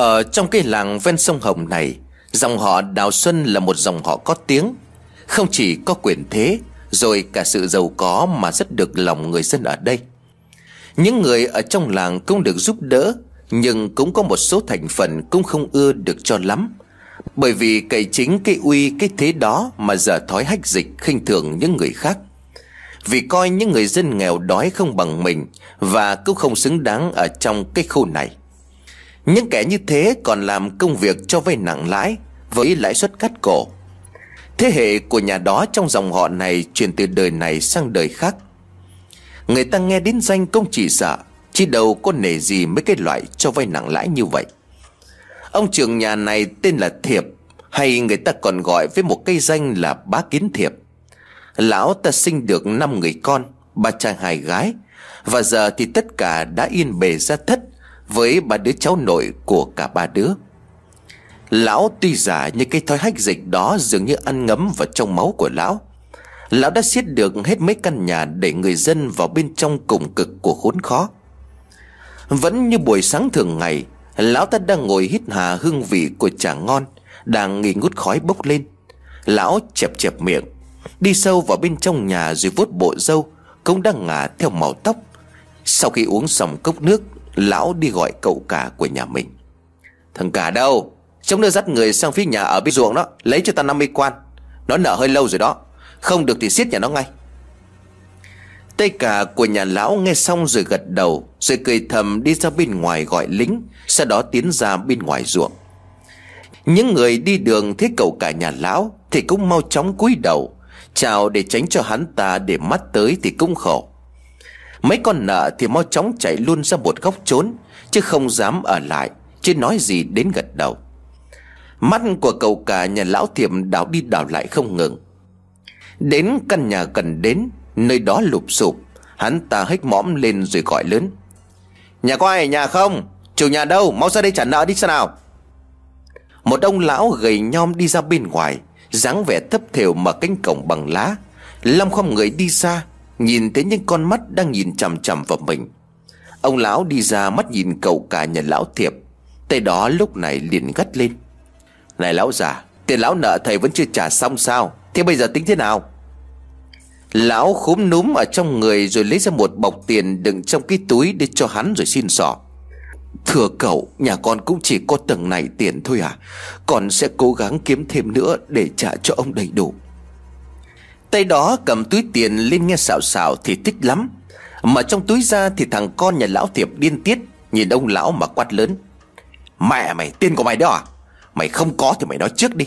Ở trong cái làng ven sông Hồng này, Dòng họ Đào Xuân là một dòng họ có tiếng. Không chỉ có quyền thế, Rồi cả sự giàu có mà rất được lòng người dân ở đây. Những người ở trong làng cũng được giúp đỡ, Nhưng cũng có một số thành phần cũng không ưa được cho lắm. Bởi vì cậy chính cái uy, cái thế đó Mà giờ thói hách dịch khinh thường những người khác. Vì coi những người dân nghèo đói không bằng mình Và cũng không xứng đáng ở trong cái khu này những kẻ như thế còn làm công việc cho vay nặng lãi Với lãi suất cắt cổ. Thế hệ của nhà đó trong dòng họ này Chuyển từ đời này sang đời khác. Người ta nghe đến danh công chỉ sợ Chỉ đầu có nể gì mấy cái loại cho vay nặng lãi như vậy. Ông trưởng nhà này tên là Thiệp, Hay người ta còn gọi với một cây danh là Bá Kiến Thiệp. Lão ta sinh được 5 người con, Ba trai hai gái, Và giờ thì tất cả đã yên bề ra thất với ba đứa cháu nội của cả ba đứa. Lão tuy giả nhưng cái thói hách dịch đó dường như ăn ngấm vào trong máu của lão. Lão đã xiết được hết mấy căn nhà để người dân vào bên trong cùng cực của khốn khó. Vẫn như buổi sáng thường ngày, Lão ta đang ngồi hít hà hương vị của trà ngon, Đang nghi ngút khói bốc lên. Lão chẹp chẹp miệng, Đi sâu vào bên trong nhà rồi vuốt bộ dâu Cũng đang ngả theo màu tóc. Sau khi uống xong cốc nước Lão đi gọi cậu cả của nhà mình. Thằng cả đâu? Chúng nó dắt người sang phía nhà ở bên ruộng đó, Lấy cho ta 50 quan. Nó nợ hơi lâu rồi đó. Không được thì siết nhà nó ngay. Tây cả của nhà lão nghe xong rồi gật đầu, Rồi cười thầm đi ra bên ngoài gọi lính, Sau đó tiến ra bên ngoài ruộng. Những người đi đường thấy cậu cả nhà lão Thì cũng mau chóng cúi đầu, Chào để tránh cho hắn ta để mắt tới thì cũng khổ. Mấy con nợ thì mau chóng chạy luôn ra một góc trốn, Chứ không dám ở lại, Chứ nói gì đến gật đầu. Mắt của cậu cả nhà lão thiệp đảo đi đảo lại không ngừng. Đến căn nhà gần đến, Nơi đó lụp sụp, Hắn ta hếch mõm lên rồi gọi lớn. Nhà có ai ở nhà không? Chủ nhà đâu? Mau ra đây trả nợ đi sao nào? Một ông lão gầy nhom đi ra bên ngoài, dáng vẻ thấp thều mở cánh cổng bằng lá. Long không người đi xa Nhìn thấy những con mắt đang nhìn chằm chằm vào mình. Ông lão đi ra mắt nhìn cậu cả nhà lão thiệp. Tay đó lúc này liền gắt lên. Này lão già, Tiền lão nợ thầy vẫn chưa trả xong sao? Thế bây giờ tính thế nào? Lão khúm núm ở trong người Rồi lấy ra một bọc tiền đựng trong cái túi Để cho hắn rồi xin sỏ. Thưa cậu, Nhà con cũng chỉ có tầng này tiền thôi à? Con sẽ cố gắng kiếm thêm nữa Để trả cho ông đầy đủ. Tay đó cầm túi tiền lên nghe xạo xạo thì thích lắm. Mà trong túi ra thì thằng con nhà lão thiệp điên tiết, Nhìn ông lão mà quát lớn. Mẹ, mày tiền của mày đó à? Mày không có thì mày nói trước đi.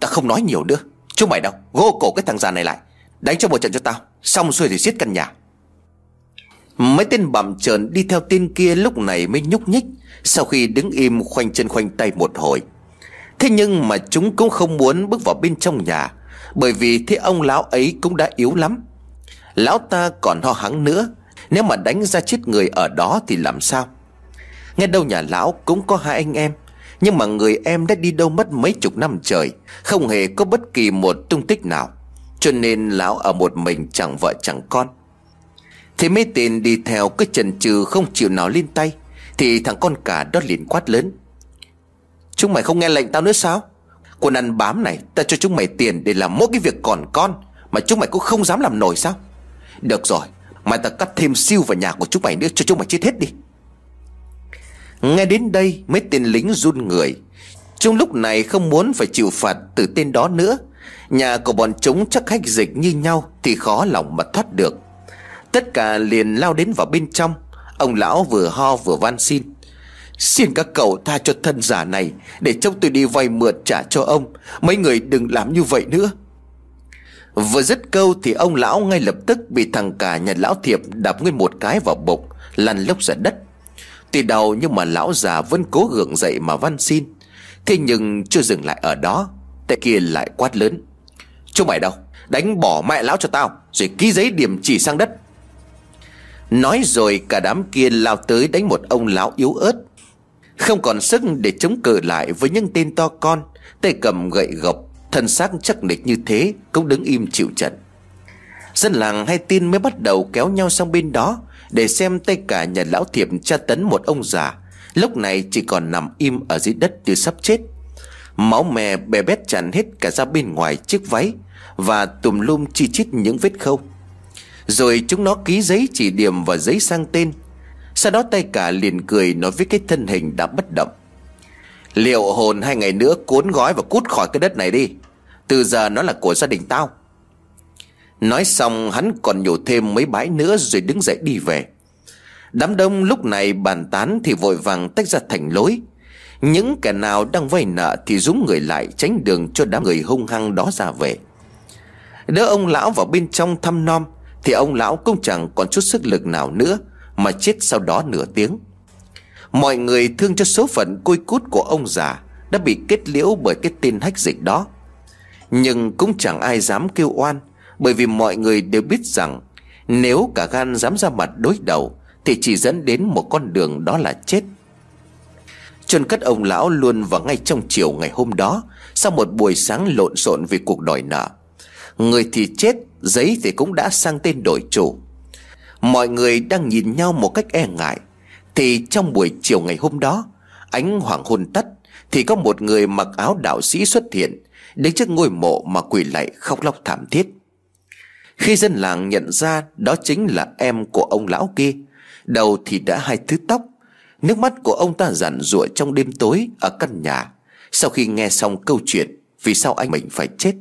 Ta không nói nhiều nữa. Chúng mày đâu, Gô cổ cái thằng già này lại. Đánh cho một trận cho tao. Xong xuôi thì giết căn nhà. Mấy tên bầm trợn đi theo tên kia lúc này mới nhúc nhích. Sau khi đứng im khoanh chân khoanh tay một hồi. Thế nhưng mà chúng cũng không muốn bước vào bên trong nhà bởi vì thế ông lão ấy cũng đã yếu lắm. Lão ta còn ho hắng nữa. Nếu mà đánh ra chết người ở đó thì làm sao? Nghe đâu nhà lão cũng có hai anh em, Nhưng mà người em đã đi đâu mất mấy chục năm trời, Không hề có bất kỳ một tung tích nào. Cho nên lão ở một mình chẳng vợ chẳng con. Thế mấy tên đi theo cứ chần chừ không chịu nào lên tay, Thì thằng con cả đó liền quát lớn. Chúng mày không nghe lệnh tao nữa sao? Quân ăn bám này, Ta cho chúng mày tiền để làm mỗi cái việc còn con, Mà chúng mày cũng không dám làm nổi sao? Được rồi Mày ta cắt thêm siêu vào nhà của chúng mày nữa Cho chúng mày chết hết đi. Nghe đến đây, Mấy tên lính run người. Trong lúc này không muốn phải chịu phạt từ tên đó nữa, Nhà của bọn chúng chắc hách dịch như nhau Thì khó lòng mà thoát được. Tất cả liền lao đến vào bên trong. Ông lão vừa ho vừa van xin. Xin các cậu tha cho thân giả này, Để trông tôi đi vay mượn trả cho ông. Mấy người đừng làm như vậy nữa. Vừa dứt câu thì ông lão ngay lập tức Bị thằng cả nhà lão thiệp đạp nguyên một cái vào bụng, Lăn lốc ra đất. Tuy đau nhưng mà lão già vẫn cố gượng dậy mà van xin. Thế nhưng chưa dừng lại ở đó tệ kia lại quát lớn. Chúng mày đâu? Đánh bỏ mẹ lão cho tao, Rồi ký giấy điểm chỉ sang đất. Nói rồi cả đám kia lao tới đánh một ông lão yếu ớt không còn sức để chống cự lại với những tên to con, Tay cầm gậy gộc, Thân xác chắc nịch như thế Cũng đứng im chịu trận. Dân làng hay tin mới bắt đầu kéo nhau sang bên đó Để xem tay cả nhà lão thiệp tra tấn một ông già. Lúc này chỉ còn nằm im ở dưới đất như sắp chết. Máu mè bè bét tràn hết cả ra bên ngoài chiếc váy Và tùm lum chi chít những vết khâu. Rồi chúng nó ký giấy chỉ điểm và giấy sang tên sau đó tay cả liền cười nói với cái thân hình đã bất động. Liệu hồn hai ngày nữa cuốn gói và cút khỏi cái đất này đi. Từ giờ nó là của gia đình tao. Nói xong, hắn còn nhổ thêm mấy bãi nữa rồi đứng dậy đi về. Đám đông lúc này bàn tán thì vội vàng tách ra thành lối. Những kẻ nào đang vay nợ thì rúng người lại tránh đường cho đám người hung hăng đó ra về. Đỡ ông lão vào bên trong thăm nom Thì ông lão cũng chẳng còn chút sức lực nào nữa. Mà chết sau đó nửa tiếng. Mọi người thương cho số phận côi cút của ông già Đã bị kết liễu bởi cái tin hách dịch đó. Nhưng cũng chẳng ai dám kêu oan, Bởi vì mọi người đều biết rằng Nếu cả gan dám ra mặt đối đầu Thì chỉ dẫn đến một con đường đó là chết. Chôn cất ông lão luôn vào ngay trong chiều ngày hôm đó, Sau một buổi sáng lộn xộn vì cuộc đòi nợ. Người thì chết, Giấy thì cũng đã sang tên đổi chủ. Mọi người đang nhìn nhau một cách e ngại. Thì trong buổi chiều ngày hôm đó, Ánh hoàng hôn tắt, Thì có một người mặc áo đạo sĩ xuất hiện, Đứng trước ngôi mộ mà quỳ lại khóc lóc thảm thiết. Khi dân làng nhận ra Đó chính là em của ông lão kia, Đầu thì đã hai thứ tóc, Nước mắt của ông ta giản rụa trong đêm tối Ở căn nhà, Sau khi nghe xong câu chuyện Vì sao anh mình phải chết.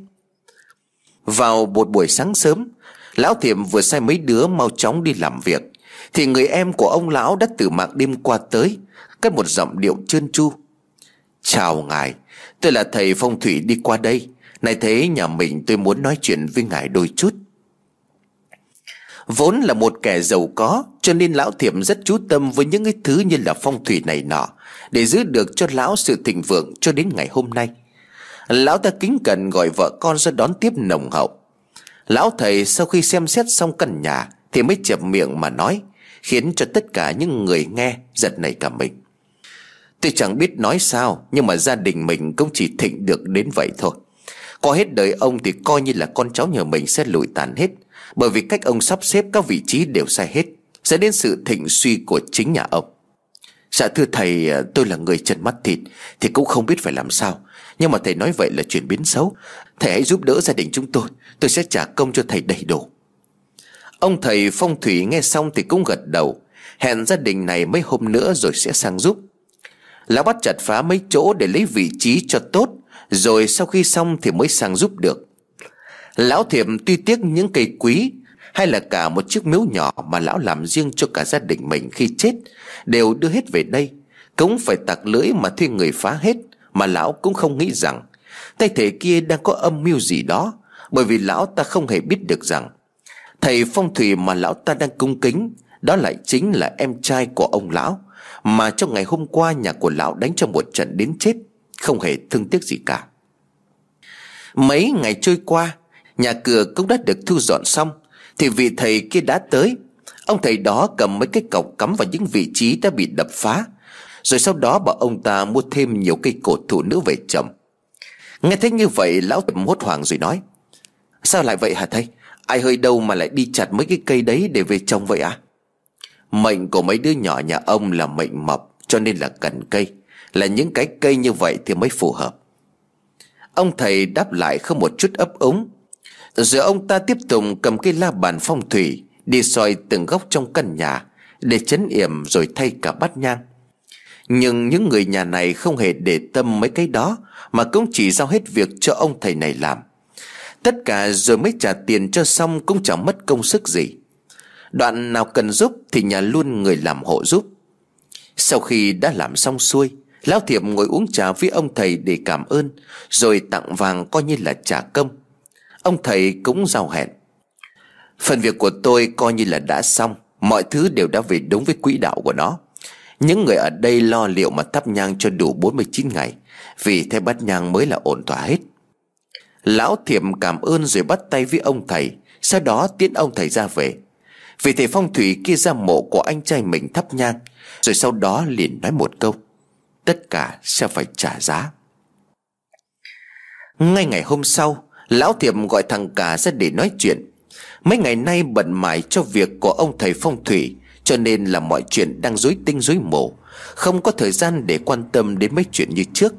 Vào một buổi sáng sớm Lão Thiệm vừa sai mấy đứa mau chóng đi làm việc. Thì người em của ông lão đã từ mạng đêm qua tới, Cất một giọng điệu trơn tru. Chào ngài, Tôi là thầy phong thủy đi qua đây. Này thế nhà mình tôi muốn nói chuyện với ngài đôi chút. Vốn là một kẻ giàu có, Cho nên lão thiểm rất chú tâm với những cái thứ như là phong thủy này nọ, Để giữ được cho lão sự thịnh vượng cho đến ngày hôm nay. Lão ta kính cẩn gọi vợ con ra đón tiếp nồng hậu. Lão thầy sau khi xem xét xong căn nhà Thì mới chập miệng mà nói, Khiến cho tất cả những người nghe giật nảy cả mình. Tôi chẳng biết nói sao, Nhưng mà gia đình mình cũng chỉ thịnh được đến vậy thôi. Qua hết đời ông thì coi như là con cháu nhà mình sẽ lụi tàn hết, Bởi vì cách ông sắp xếp các vị trí đều sai hết Sẽ đến sự thịnh suy của chính nhà ông. Dạ thưa thầy, tôi là người trần mắt thịt, Thì cũng không biết phải làm sao. Nhưng mà thầy nói vậy là chuyển biến xấu. Thầy hãy giúp đỡ gia đình chúng tôi. Tôi sẽ trả công cho thầy đầy đủ. Ông thầy phong thủy nghe xong thì cũng gật đầu. Hẹn gia đình này mấy hôm nữa rồi sẽ sang giúp. Lão bắt chặt phá mấy chỗ để lấy vị trí cho tốt, Rồi sau khi xong thì mới sang giúp được. Lão thiệp tuy tiếc những cây quý, Hay là cả một chiếc miếu nhỏ mà lão làm riêng cho cả gia đình mình khi chết, Đều đưa hết về đây. Cũng phải tặc lưỡi mà thuê người phá hết. Mà lão cũng không nghĩ rằng Tay thể kia đang có âm mưu gì đó, Bởi vì lão ta không hề biết được rằng Thầy phong thủy mà lão ta đang cung kính, Đó lại chính là em trai của ông lão, Mà trong ngày hôm qua nhà của lão đánh cho một trận đến chết, Không hề thương tiếc gì cả. Mấy ngày trôi qua, Nhà cửa cũng đã được thu dọn xong, Thì vị thầy kia đã tới. Ông thầy đó cầm mấy cái cọc cắm vào những vị trí đã bị đập phá rồi sau đó bảo ông ta mua thêm nhiều cây cột thụ nữ về trồng. Nghe thấy như vậy, lão tiệm hốt hoảng rồi nói, Sao lại vậy hả thầy? Ai hơi đâu mà lại đi chặt mấy cái cây đấy để về trồng vậy à Mệnh của mấy đứa nhỏ nhà ông là mệnh mập, Cho nên là cần cây. Là những cái cây như vậy thì mới phù hợp. Ông thầy đáp lại không một chút ấp úng Rồi ông ta tiếp tục cầm cây la bàn phong thủy, Đi soi từng góc trong căn nhà, Để chấn yểm rồi thay cả bát nhang. Nhưng những người nhà này không hề để tâm mấy cái đó, Mà cũng chỉ giao hết việc cho ông thầy này làm. Tất cả rồi mới trả tiền cho xong cũng chẳng mất công sức gì. Đoạn nào cần giúp thì nhà luôn người làm hộ giúp. Sau khi đã làm xong xuôi, Lão Thiệp ngồi uống trà với ông thầy để cảm ơn, Rồi tặng vàng coi như là trả công. Ông thầy cũng giao hẹn. Phần việc của tôi coi như là đã xong, Mọi thứ đều đã về đúng với quỹ đạo của nó. Những người ở đây lo liệu mà thắp nhang cho đủ 49 ngày, Vì theo bát nhang mới là ổn thỏa hết. Lão thiệm cảm ơn rồi bắt tay với ông thầy, Sau đó tiến ông thầy ra về. Vì thầy phong thủy kia ra mộ của anh trai mình thắp nhang, Rồi sau đó liền nói một câu, Tất cả sẽ phải trả giá. Ngay ngày hôm sau, Lão thiệm gọi thằng cả ra để nói chuyện. Mấy ngày nay bận mải cho việc của ông thầy phong thủy cho nên là mọi chuyện đang rối tinh rối mổ Không có thời gian để quan tâm đến mấy chuyện như trước.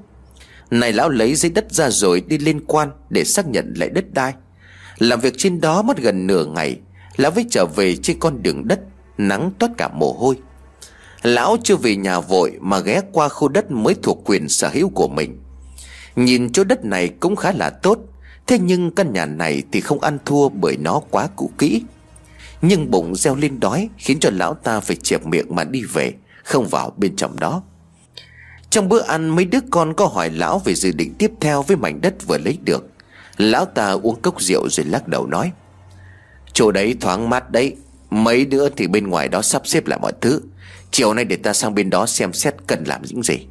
Này lão lấy giấy đất ra rồi đi liên quan Để xác nhận lại đất đai. Làm việc trên đó mất gần nửa ngày, Lão mới trở về trên con đường đất, Nắng toát cả mồ hôi. Lão chưa về nhà vội Mà ghé qua khu đất mới thuộc quyền sở hữu của mình. Nhìn chỗ đất này cũng khá là tốt, Thế nhưng căn nhà này thì không ăn thua bởi nó quá cũ kỹ. Nhưng bụng reo lên đói Khiến cho lão ta phải chẹp miệng mà đi về, Không vào bên trong đó. Trong bữa ăn, mấy đứa con có hỏi lão về dự định tiếp theo với mảnh đất vừa lấy được. Lão ta uống cốc rượu rồi lắc đầu nói, Chỗ đấy thoáng mát đấy, Mấy đứa thì bên ngoài đó sắp xếp lại mọi thứ. Chiều nay để ta sang bên đó xem xét cần làm những gì.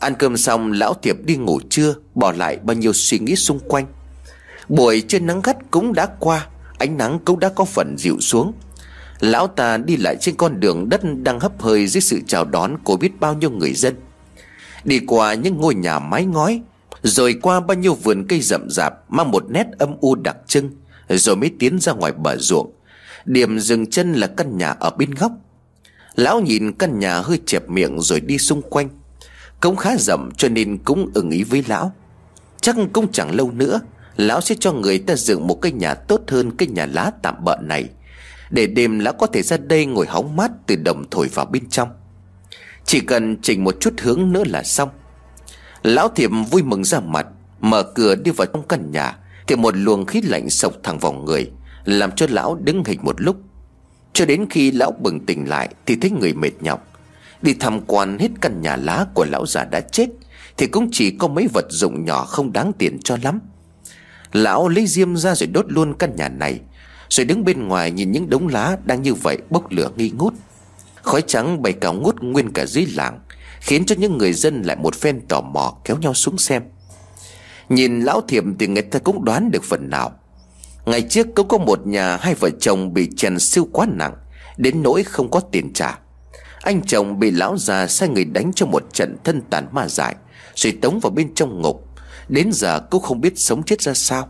Ăn cơm xong, lão thiệp đi ngủ trưa, Bỏ lại bao nhiêu suy nghĩ xung quanh. Buổi trưa nắng gắt cũng đã qua Ánh nắng cũng đã có phần dịu xuống. Lão ta đi lại trên con đường đất đang hấp hơi dưới sự chào đón của biết bao nhiêu người dân. Đi qua những ngôi nhà mái ngói, Rồi qua bao nhiêu vườn cây rậm rạp Mang một nét âm u đặc trưng, Rồi mới tiến ra ngoài bờ ruộng. Điểm dừng chân là căn nhà ở bên góc. Lão nhìn căn nhà hơi chẹp miệng rồi đi xung quanh. Cũng khá rậm cho nên cũng ưng ý với lão. Chắc cũng chẳng lâu nữa Lão sẽ cho người ta dựng một cái nhà tốt hơn cái nhà lá tạm bợ này. Để đêm lão có thể ra đây ngồi hóng mát từ đồng thổi vào bên trong. Chỉ cần chỉnh một chút hướng nữa là xong. Lão thiệp vui mừng ra mặt, Mở cửa đi vào trong căn nhà. Thì một luồng khí lạnh sộc thẳng vào người, Làm cho lão đứng hình một lúc. Cho đến khi lão bừng tỉnh lại Thì thấy người mệt nhọc. Đi tham quan hết căn nhà lá của lão già đã chết, Thì cũng chỉ có mấy vật dụng nhỏ không đáng tiền cho lắm. Lão lấy diêm ra rồi đốt luôn căn nhà này. Rồi đứng bên ngoài nhìn những đống lá đang như vậy bốc lửa nghi ngút. Khói trắng bày cả ngút nguyên cả dưới làng, Khiến cho những người dân lại một phen tò mò kéo nhau xuống xem. Nhìn lão thiệm thì người ta cũng đoán được phần nào. Ngày trước cũng có một nhà hai vợ chồng bị chèn siêu quá nặng, Đến nỗi không có tiền trả. Anh chồng bị lão già sai người đánh cho một trận thân tàn ma dại, Rồi tống vào bên trong ngục. Đến giờ cũng không biết sống chết ra sao.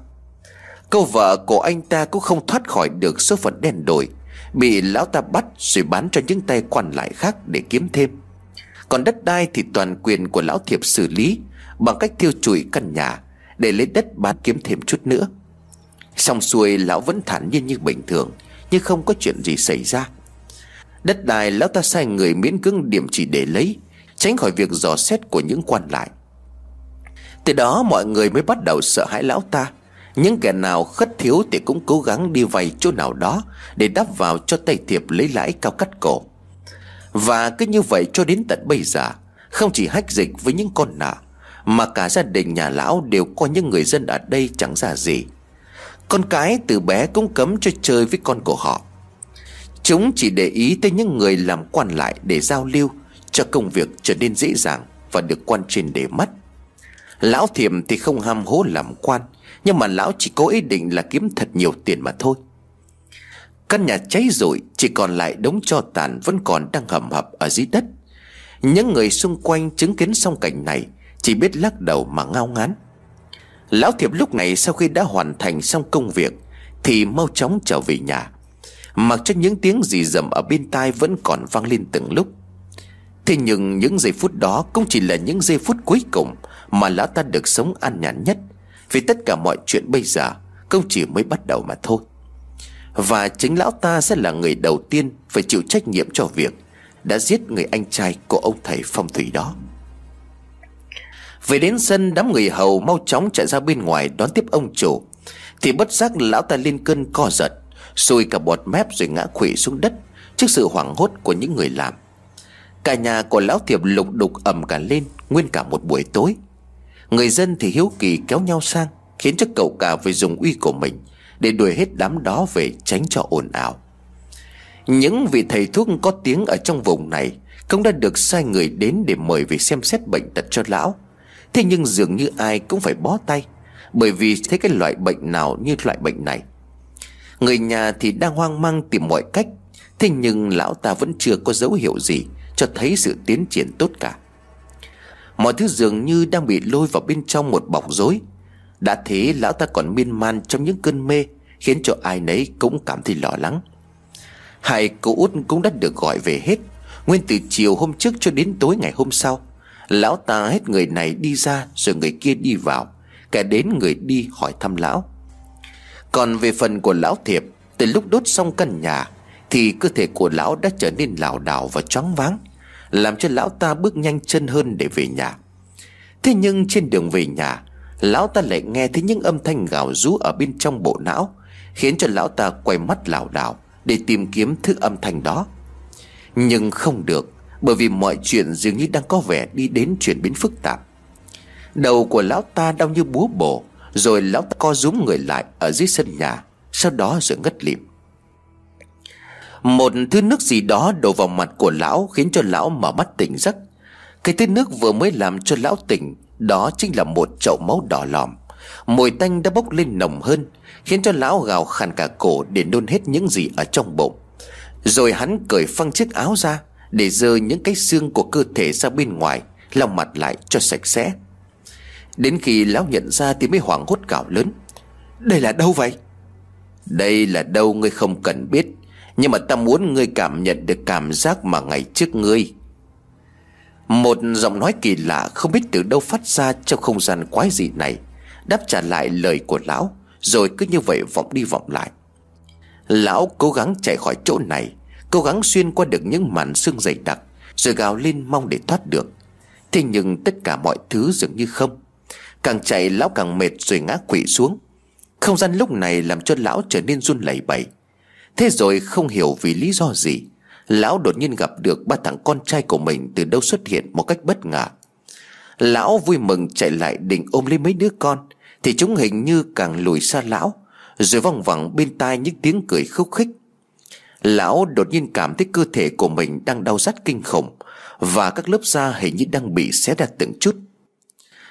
Câu vợ của anh ta cũng không thoát khỏi được số phận đen đổi Bị lão ta bắt rồi bán cho những tay quan lại khác để kiếm thêm. Còn đất đai thì toàn quyền của lão thiệp xử lý, Bằng cách tiêu chùi căn nhà, Để lấy đất bán kiếm thêm chút nữa. Xong xuôi, lão vẫn thản nhiên như bình thường, Nhưng không có chuyện gì xảy ra. Đất đai, lão ta sai người miễn cưỡng điểm chỉ để lấy, Tránh khỏi việc dò xét của những quan lại. Từ đó mọi người mới bắt đầu sợ hãi lão ta. Những kẻ nào khất thiếu thì cũng cố gắng đi vay chỗ nào đó Để đắp vào cho tay thiệp lấy lãi cao cắt cổ. Và cứ như vậy cho đến tận bây giờ, Không chỉ hách dịch với những con nợ Mà cả gia đình nhà lão đều coi những người dân ở đây chẳng ra gì. Con cái từ bé cũng cấm cho chơi với con của họ. Chúng chỉ để ý tới những người làm quan lại để giao lưu Cho công việc trở nên dễ dàng Và được quan trên để mắt. Lão thiềm thì không ham hố làm quan, Nhưng mà lão chỉ có ý định là kiếm thật nhiều tiền mà thôi. Căn nhà cháy rụi, Chỉ còn lại đống cho tàn Vẫn còn đang hầm hập ở dưới đất. Những người xung quanh chứng kiến xong cảnh này, Chỉ biết lắc đầu mà ngao ngán. Lão thiệp lúc này sau khi đã hoàn thành xong công việc, Thì mau chóng trở về nhà. Mặc cho những tiếng gì rầm ở bên tai vẫn còn vang lên từng lúc. Thế nhưng những giây phút đó cũng chỉ là những giây phút cuối cùng mà lão ta được sống an nhàn nhất. Vì tất cả mọi chuyện bây giờ, không chỉ mới bắt đầu mà thôi. Và chính lão ta sẽ là người đầu tiên Phải chịu trách nhiệm cho việc Đã giết người anh trai của ông thầy phong thủy đó. Về đến sân, đám người hầu mau chóng chạy ra bên ngoài đón tiếp ông chủ. Thì bất giác lão ta lên cơn co giật Sùi cả bọt mép rồi ngã quỵ xuống đất Trước sự hoảng hốt của những người làm. Cả nhà của lão thiệp lục đục ầm cả lên Nguyên cả một buổi tối. Người dân thì hiếu kỳ kéo nhau sang, Khiến cho cậu cả phải dùng uy của mình Để đuổi hết đám đó về tránh cho ồn ào. Những vị thầy thuốc có tiếng ở trong vùng này Cũng đã được sai người đến để mời về xem xét bệnh tật cho lão. Thế nhưng dường như ai cũng phải bó tay, Bởi vì thấy cái loại bệnh nào như loại bệnh này. Người nhà thì đang hoang mang tìm mọi cách, Thế nhưng lão ta vẫn chưa có dấu hiệu gì Cho thấy sự tiến triển tốt cả. Mọi thứ dường như đang bị lôi vào bên trong một bọc rối. Đã thế, lão ta còn miên man trong những cơn mê, Khiến cho ai nấy cũng cảm thấy lo lắng. Hai cô út cũng đã được gọi về hết. Nguyên từ chiều hôm trước cho đến tối ngày hôm sau, Lão ta hết người này đi ra Rồi người kia đi vào Cả đến người đi hỏi thăm lão. Còn về phần của lão thiệp, Từ lúc đốt xong căn nhà, Thì cơ thể của lão đã trở nên lảo đảo và choáng váng. Làm cho lão ta bước nhanh chân hơn để về nhà. Thế nhưng trên đường về nhà, Lão ta lại nghe thấy những âm thanh gào rú ở bên trong bộ não, Khiến cho lão ta quay mắt lảo đảo Để tìm kiếm thứ âm thanh đó. Nhưng không được, Bởi vì mọi chuyện dường như đang có vẻ đi đến chuyển biến phức tạp. Đầu của lão ta đau như búa bổ, Rồi lão ta co rúm người lại ở dưới sân nhà, Sau đó rồi ngất lịm. Một thứ nước gì đó đổ vào mặt của lão Khiến cho lão mở mắt tỉnh giấc. Cái thứ nước vừa mới làm cho lão tỉnh, Đó chính là một chậu máu đỏ lòm. Mùi tanh đã bốc lên nồng hơn, Khiến cho lão gào khàn cả cổ Để nôn hết những gì ở trong bụng. Rồi hắn cởi phăng chiếc áo ra, Để dơ những cái xương của cơ thể ra bên ngoài, Lau mặt lại cho sạch sẽ. Đến khi lão nhận ra thì mới hoảng hốt gào lớn. Đây là đâu vậy? Đây là đâu ngươi không cần biết. Nhưng mà ta muốn ngươi cảm nhận được cảm giác mà ngày trước ngươi. Một giọng nói kỳ lạ không biết từ đâu phát ra trong không gian quái dị này, Đáp trả lại lời của lão, Rồi cứ như vậy vọng đi vọng lại. Lão cố gắng chạy khỏi chỗ này, Cố gắng xuyên qua được những màn xương dày đặc, Rồi gào lên mong để thoát được. Thế nhưng tất cả mọi thứ dường như không. Càng chạy, lão càng mệt rồi ngã quỵ xuống. Không gian lúc này làm cho lão trở nên run lẩy bẩy. Thế rồi không hiểu vì lý do gì, Lão đột nhiên gặp được ba thằng con trai của mình từ đâu xuất hiện một cách bất ngờ. Lão vui mừng chạy lại định ôm lấy mấy đứa con, Thì chúng hình như càng lùi xa lão, Rồi vòng vẳng bên tai những tiếng cười khúc khích. Lão đột nhiên cảm thấy cơ thể của mình đang đau rát kinh khủng, Và các lớp da hình như đang bị xé ra từng chút.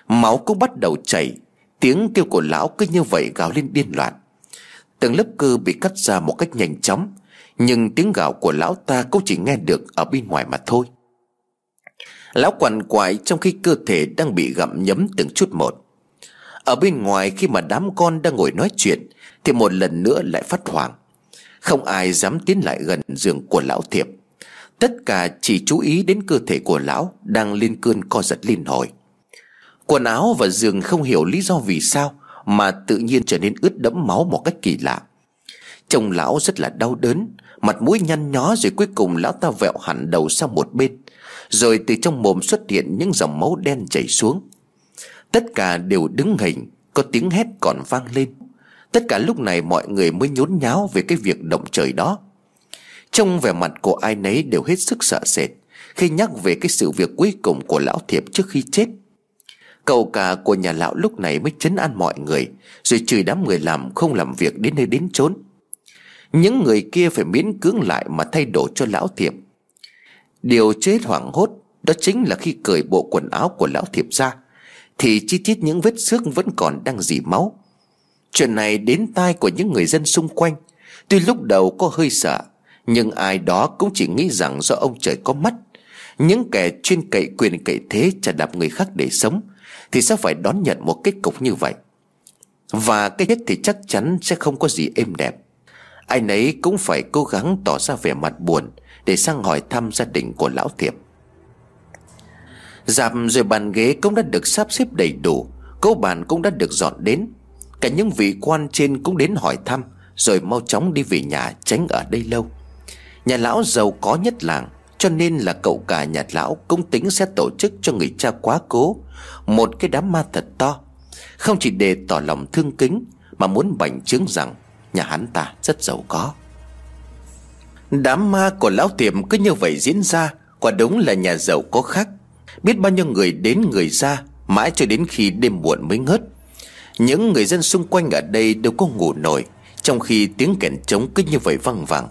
Máu cũng bắt đầu chảy, Tiếng kêu của lão cứ như vậy gào lên điên loạn. Từng lớp cơ bị cắt ra một cách nhanh chóng, Nhưng tiếng gào của lão ta cũng chỉ nghe được ở bên ngoài mà thôi. Lão quằn quại trong khi cơ thể đang bị gặm nhấm từng chút một. Ở bên ngoài khi mà đám con đang ngồi nói chuyện, Thì một lần nữa lại phát hoảng. Không ai dám tiến lại gần giường của lão thiệp. Tất cả chỉ chú ý đến cơ thể của lão Đang lên cơn co giật liên hồi. Quần áo và giường không hiểu lý do vì sao mà tự nhiên trở nên ướt đẫm máu một cách kỳ lạ. Trông lão rất là đau đớn, Mặt mũi nhăn nhó rồi cuối cùng lão ta vẹo hẳn đầu sang một bên, Rồi từ trong mồm xuất hiện những dòng máu đen chảy xuống. Tất cả đều đứng hình, Có tiếng hét còn vang lên. Tất cả lúc này mọi người mới nhốn nháo về cái việc động trời đó. Trong vẻ mặt của ai nấy đều hết sức sợ sệt Khi nhắc về cái sự việc cuối cùng của lão thiệp trước khi chết. Cậu cả của nhà lão lúc này mới chấn an mọi người, Rồi chửi đám người làm không làm việc đến nơi đến chốn. Những người kia phải miễn cưỡng lại mà thay đổi cho lão thiệp. Điều chết hoảng hốt Đó chính là khi cởi bộ quần áo của lão thiệp ra, Thì chi tiết những vết xước vẫn còn đang dì máu. Chuyện này đến tai của những người dân xung quanh. Tuy lúc đầu có hơi sợ, Nhưng ai đó cũng chỉ nghĩ rằng do ông trời có mắt. Những kẻ chuyên cậy quyền cậy thế trả đạp người khác để sống thì sẽ phải đón nhận một kết cục như vậy. Và cái chết thì chắc chắn sẽ không có gì êm đẹp. Ai nấy cũng phải cố gắng tỏ ra vẻ mặt buồn Để sang hỏi thăm gia đình của lão thiệp. Dạp rồi bàn ghế cũng đã được sắp xếp đầy đủ, Cấu bàn cũng đã được dọn đến. Cả những vị quan trên cũng đến hỏi thăm, Rồi mau chóng đi về nhà tránh ở đây lâu. Nhà lão giàu có nhất làng cho nên là cậu cả nhà lão cũng tính sẽ tổ chức cho người cha quá cố. Một cái đám ma thật to. Không chỉ để tỏ lòng thương kính, Mà muốn bành trướng rằng Nhà hắn ta rất giàu có. Đám ma của lão tiệm cứ như vậy diễn ra, Quả đúng là nhà giàu có khác. Biết bao nhiêu người đến người ra, Mãi cho đến khi đêm muộn mới ngớt. Những người dân xung quanh ở đây đều có ngủ nổi, Trong khi tiếng kèn trống cứ như vậy văng vẳng.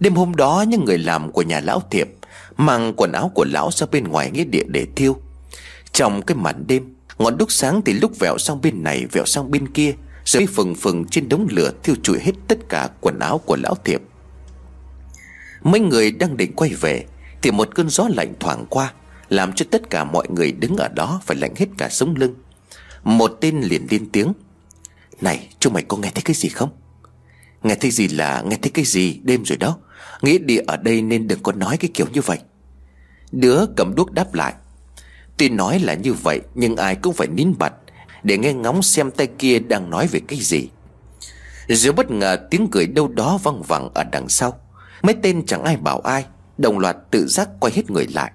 Đêm hôm đó, những người làm của nhà lão thiệp Mang quần áo của lão ra bên ngoài nghĩa địa để thiêu. Trong cái màn đêm, Ngọn đúc sáng thì lúc vẹo sang bên này, Vẹo sang bên kia, Rồi phừng phừng trên đống lửa Thiêu trụi hết tất cả quần áo của lão thiệp. Mấy người đang định quay về Thì một cơn gió lạnh thoảng qua, Làm cho tất cả mọi người đứng ở đó Phải lạnh hết cả sống lưng. Một tên liền lên tiếng, Này chúng mày có nghe thấy cái gì không? Nghe thấy gì là nghe thấy cái gì Đêm rồi đó? Nghĩa địa ở đây nên đừng có nói cái kiểu như vậy. Đứa cầm đuốc đáp lại. Tuy nói là như vậy Nhưng ai cũng phải nín bặt Để nghe ngóng xem tay kia đang nói về cái gì. Rồi bất ngờ tiếng cười đâu đó văng vẳng ở đằng sau. Mấy tên chẳng ai bảo ai Đồng loạt tự giác quay hết người lại.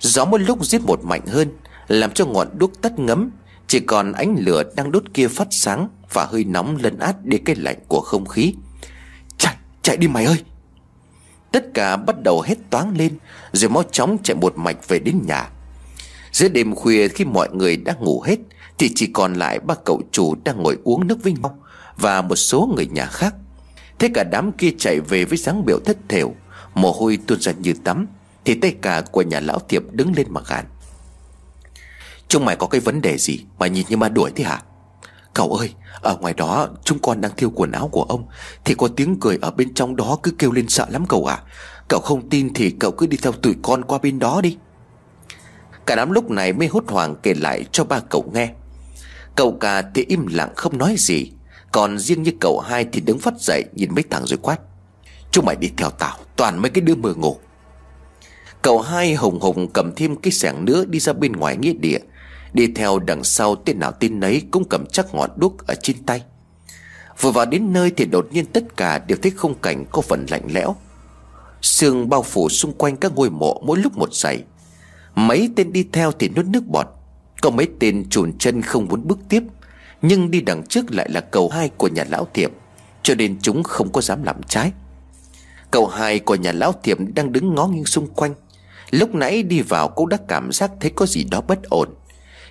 Gió một lúc giết một mạnh hơn Làm cho ngọn đuốc tắt ngấm. Chỉ còn ánh lửa đang đốt kia phát sáng Và hơi nóng lấn át đi cái lạnh của không khí. Chạy, chạy đi mày ơi! Tất cả bắt đầu hết toáng lên, Rồi mau chóng chạy một mạch về đến nhà. Giữa đêm khuya khi mọi người đã ngủ hết, Thì chỉ còn lại ba cậu chủ đang ngồi uống nước với nhau Và một số người nhà khác. Thế cả đám kia chạy về với dáng biểu thất thểu, Mồ hôi tuôn ra như tắm, Thì tay cả của nhà lão thiệp đứng lên mà gàn. Chúng mày có cái vấn đề gì Mà nhìn như ma đuổi thế hả? Cậu ơi, Ở ngoài đó, chúng con đang thiêu quần áo của ông, Thì có tiếng cười ở bên trong đó cứ kêu lên sợ lắm cậu à Cậu không tin thì cậu cứ đi theo tụi con qua bên đó đi. Cả đám lúc này mới hốt hoảng kể lại cho ba cậu nghe. Cậu cả thì im lặng không nói gì, Còn riêng như cậu hai thì đứng phát dậy nhìn mấy thằng rồi quát. Chúng mày đi theo tao, Toàn mấy cái đứa mơ ngủ. Cậu hai hùng hùng cầm thêm cái sẻng nữa đi ra bên ngoài nghĩa địa Đi theo đằng sau tên nào tên nấy cũng cầm chắc ngọn đuốc ở trên tay. Vừa vào đến nơi thì đột nhiên tất cả đều thấy khung cảnh có phần lạnh lẽo. Sương bao phủ xung quanh các ngôi mộ mỗi lúc một dày. Mấy tên đi theo thì nuốt nước bọt. Có mấy tên trùn chân không muốn bước tiếp, Nhưng đi đằng trước lại là cầu hai của nhà lão thiệp, Cho nên chúng không có dám làm trái. Cầu hai của nhà lão thiệp đang đứng ngó nghiêng xung quanh. Lúc nãy đi vào cũng đã cảm giác thấy có gì đó bất ổn.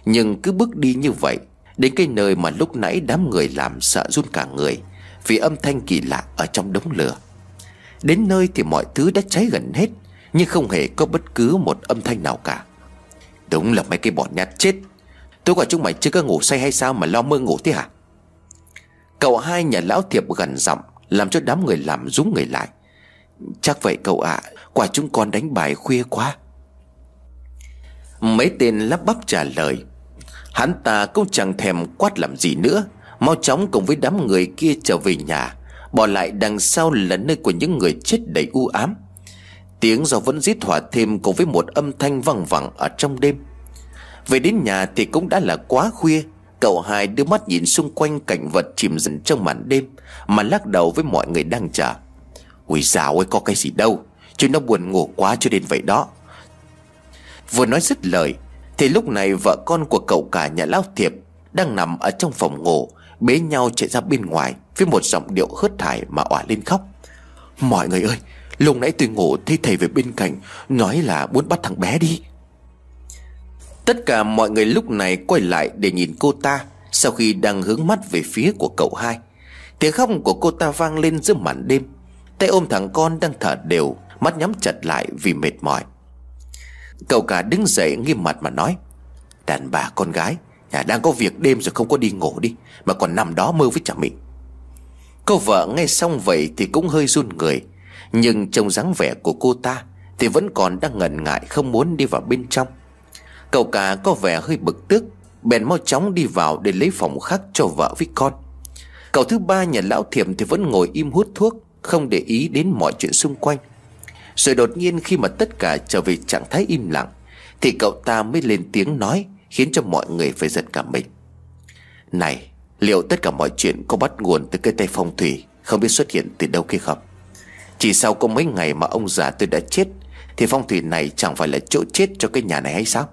Nhưng cứ bước đi như vậy Đến cái nơi mà lúc nãy đám người làm sợ run cả người Vì âm thanh kỳ lạ ở trong đống lửa. Đến nơi thì mọi thứ đã cháy gần hết Nhưng không hề có bất cứ một âm thanh nào cả. Đúng là mấy cái bọn nhát chết. Tôi gọi chúng mày chưa có ngủ say hay sao mà lo mơ ngủ thế hả? Cậu hai nhà lão thiệp gần giọng Làm cho đám người làm rúng người lại. Chắc vậy cậu ạ à, Quả chúng con đánh bài khuya quá. Mấy tên lắp bắp trả lời Hắn ta cũng chẳng thèm quát làm gì nữa. Mau chóng cùng với đám người kia trở về nhà. Bỏ lại đằng sau là nơi của những người chết đầy u ám. Tiếng gió vẫn giết thỏa thêm cùng với một âm thanh văng vẳng ở trong đêm. Về đến nhà thì cũng đã là quá khuya. Cậu hai đưa mắt nhìn xung quanh cảnh vật chìm dần trong màn đêm, Mà lắc đầu với mọi người đang chờ. Ui dào ơi, có cái gì đâu. Chứ nó buồn ngủ quá cho đến vậy đó. Vừa nói dứt lời thì lúc này vợ con của cậu cả nhà lão thiệp Đang nằm ở trong phòng ngủ, Bế nhau chạy ra bên ngoài Với một giọng điệu hớt thải mà òa lên khóc. Mọi người ơi, Lúc nãy tôi ngủ thấy thầy về bên cạnh, Nói là muốn bắt thằng bé đi. Tất cả mọi người lúc này quay lại để nhìn cô ta Sau khi đang hướng mắt về phía của cậu hai. Tiếng khóc của cô ta vang lên giữa màn đêm. Tay ôm thằng con đang thở đều, Mắt nhắm chặt lại vì mệt mỏi. Cậu cả đứng dậy nghiêm mặt mà nói, Đàn bà con gái, Nhà đang có việc đêm rồi không có đi ngủ đi, Mà còn nằm đó mơ với chả mị Cô vợ nghe xong vậy thì cũng hơi run người, Nhưng trông dáng vẻ của cô ta Thì vẫn còn đang ngần ngại không muốn đi vào bên trong. Cậu cả có vẻ hơi bực tức, Bèn mau chóng đi vào để lấy phòng khác cho vợ với con. Cậu thứ ba nhà lão thiểm thì vẫn ngồi im hút thuốc, Không để ý đến mọi chuyện xung quanh. Rồi đột nhiên khi mà tất cả trở về trạng thái im lặng, Thì cậu ta mới lên tiếng nói, Khiến cho mọi người phải giật cả mình. Này, Liệu tất cả mọi chuyện có bắt nguồn từ cái tay phong thủy Không biết xuất hiện từ đâu kia không? Chỉ sau có mấy ngày mà ông già tôi đã chết, Thì phong thủy này chẳng phải là chỗ chết cho cái nhà này hay sao?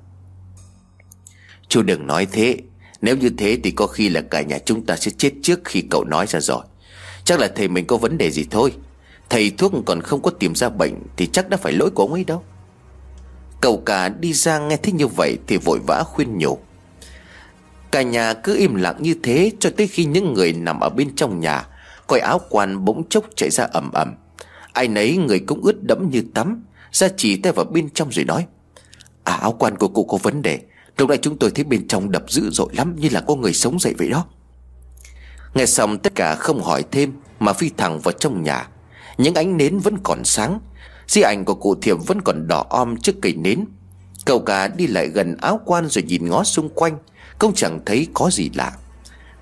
Chú đừng nói thế. Nếu như thế thì có khi là cả nhà chúng ta sẽ chết trước khi cậu nói ra rồi. Chắc là thầy mình có vấn đề gì thôi. Thầy thuốc còn không có tìm ra bệnh Thì chắc đã phải lỗi của ông ấy đâu. Cậu cả đi ra nghe thấy như vậy Thì vội vã khuyên nhủ. Cả nhà cứ im lặng như thế Cho tới khi những người nằm ở bên trong nhà Coi áo quan bỗng chốc chạy ra ẩm ẩm Ai nấy người cũng ướt đẫm như tắm, Ra chỉ tay vào bên trong rồi nói À áo quan của cụ có vấn đề. Lúc nãy chúng tôi thấy bên trong đập dữ dội lắm Như là có người sống dậy vậy đó. Nghe xong tất cả không hỏi thêm Mà phi thẳng vào trong nhà. Những ánh nến vẫn còn sáng. Di ảnh của cụ thiệp vẫn còn đỏ om trước cây nến. Cậu cả đi lại gần áo quan rồi nhìn ngó xung quanh. Cũng chẳng thấy có gì lạ.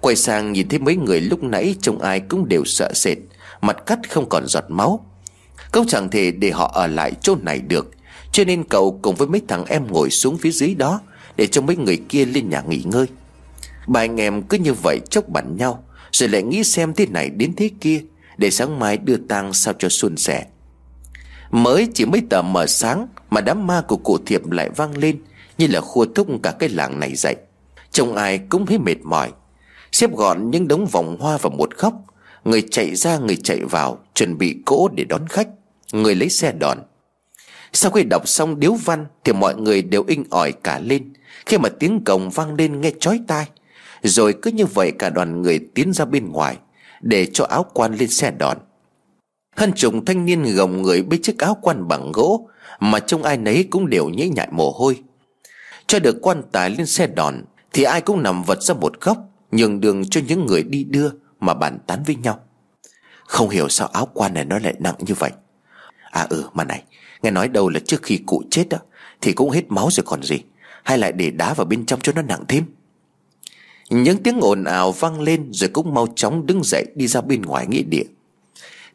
Quay sang nhìn thấy mấy người lúc nãy Trông ai cũng đều sợ sệt. Mặt cắt không còn giọt máu. Cậu chẳng thể để họ ở lại chỗ này được. Cho nên cậu cùng với mấy thằng em ngồi xuống phía dưới đó Để cho mấy người kia lên nhà nghỉ ngơi. Ba anh em cứ như vậy chốc bắn nhau, Rồi lại nghĩ xem thế này đến thế kia. Để sáng mai đưa tang sao cho xuân sẻ. Mới chỉ mấy tờ mở sáng Mà đám ma của cụ thiệp lại vang lên, Như là khua thúc cả cái làng này dậy. Trông ai cũng thấy mệt mỏi. Xếp gọn những đống vòng hoa vào một góc, Người chạy ra người chạy vào, Chuẩn bị cỗ để đón khách. Người lấy xe đòn. Sau khi đọc xong điếu văn Thì mọi người đều inh ỏi cả lên. Khi mà tiếng cồng vang lên nghe chói tai, Rồi cứ như vậy cả đoàn người tiến ra bên ngoài. Để cho áo quan lên xe đòn Hơn chục thanh niên gồng người bê chiếc áo quan bằng gỗ Mà trông ai nấy cũng đều nhễ nhại mồ hôi. Cho được quan tài lên xe đòn Thì ai cũng nằm vật ra một góc, Nhường đường cho những người đi đưa Mà bàn tán với nhau. Không hiểu sao áo quan này nó lại nặng như vậy. À ừ mà này, Nghe nói đâu là trước khi cụ chết đó Thì cũng hết máu rồi còn gì. Hay lại để đá vào bên trong cho nó nặng thêm. Những tiếng ồn ào vang lên Rồi cũng mau chóng đứng dậy Đi ra bên ngoài nghĩa địa.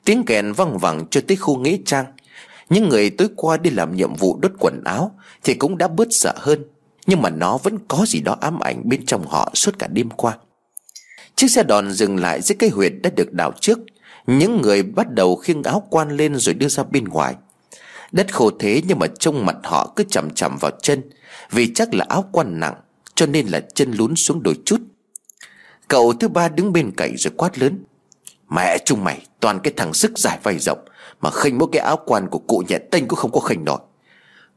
Tiếng kèn văng vẳng cho tới khu nghĩa trang. Những người tối qua đi làm nhiệm vụ đốt quần áo Thì cũng đã bớt sợ hơn, Nhưng mà nó vẫn có gì đó ám ảnh bên trong họ suốt cả đêm qua. Chiếc xe đòn dừng lại dưới cây huyệt đã được đào trước. Những người bắt đầu khiêng áo quan lên rồi đưa ra bên ngoài. Đất khô thế nhưng mà trông mặt họ cứ chậm chậm vào chân, Vì chắc là áo quan nặng. Cho nên là chân lún xuống đôi chút. Cậu thứ ba đứng bên cạnh rồi quát lớn, Mẹ chung mày, toàn cái thằng sức dài vai rộng, Mà khinh mỗi cái áo quan của cụ nhẹ tênh cũng không có khinh nổi.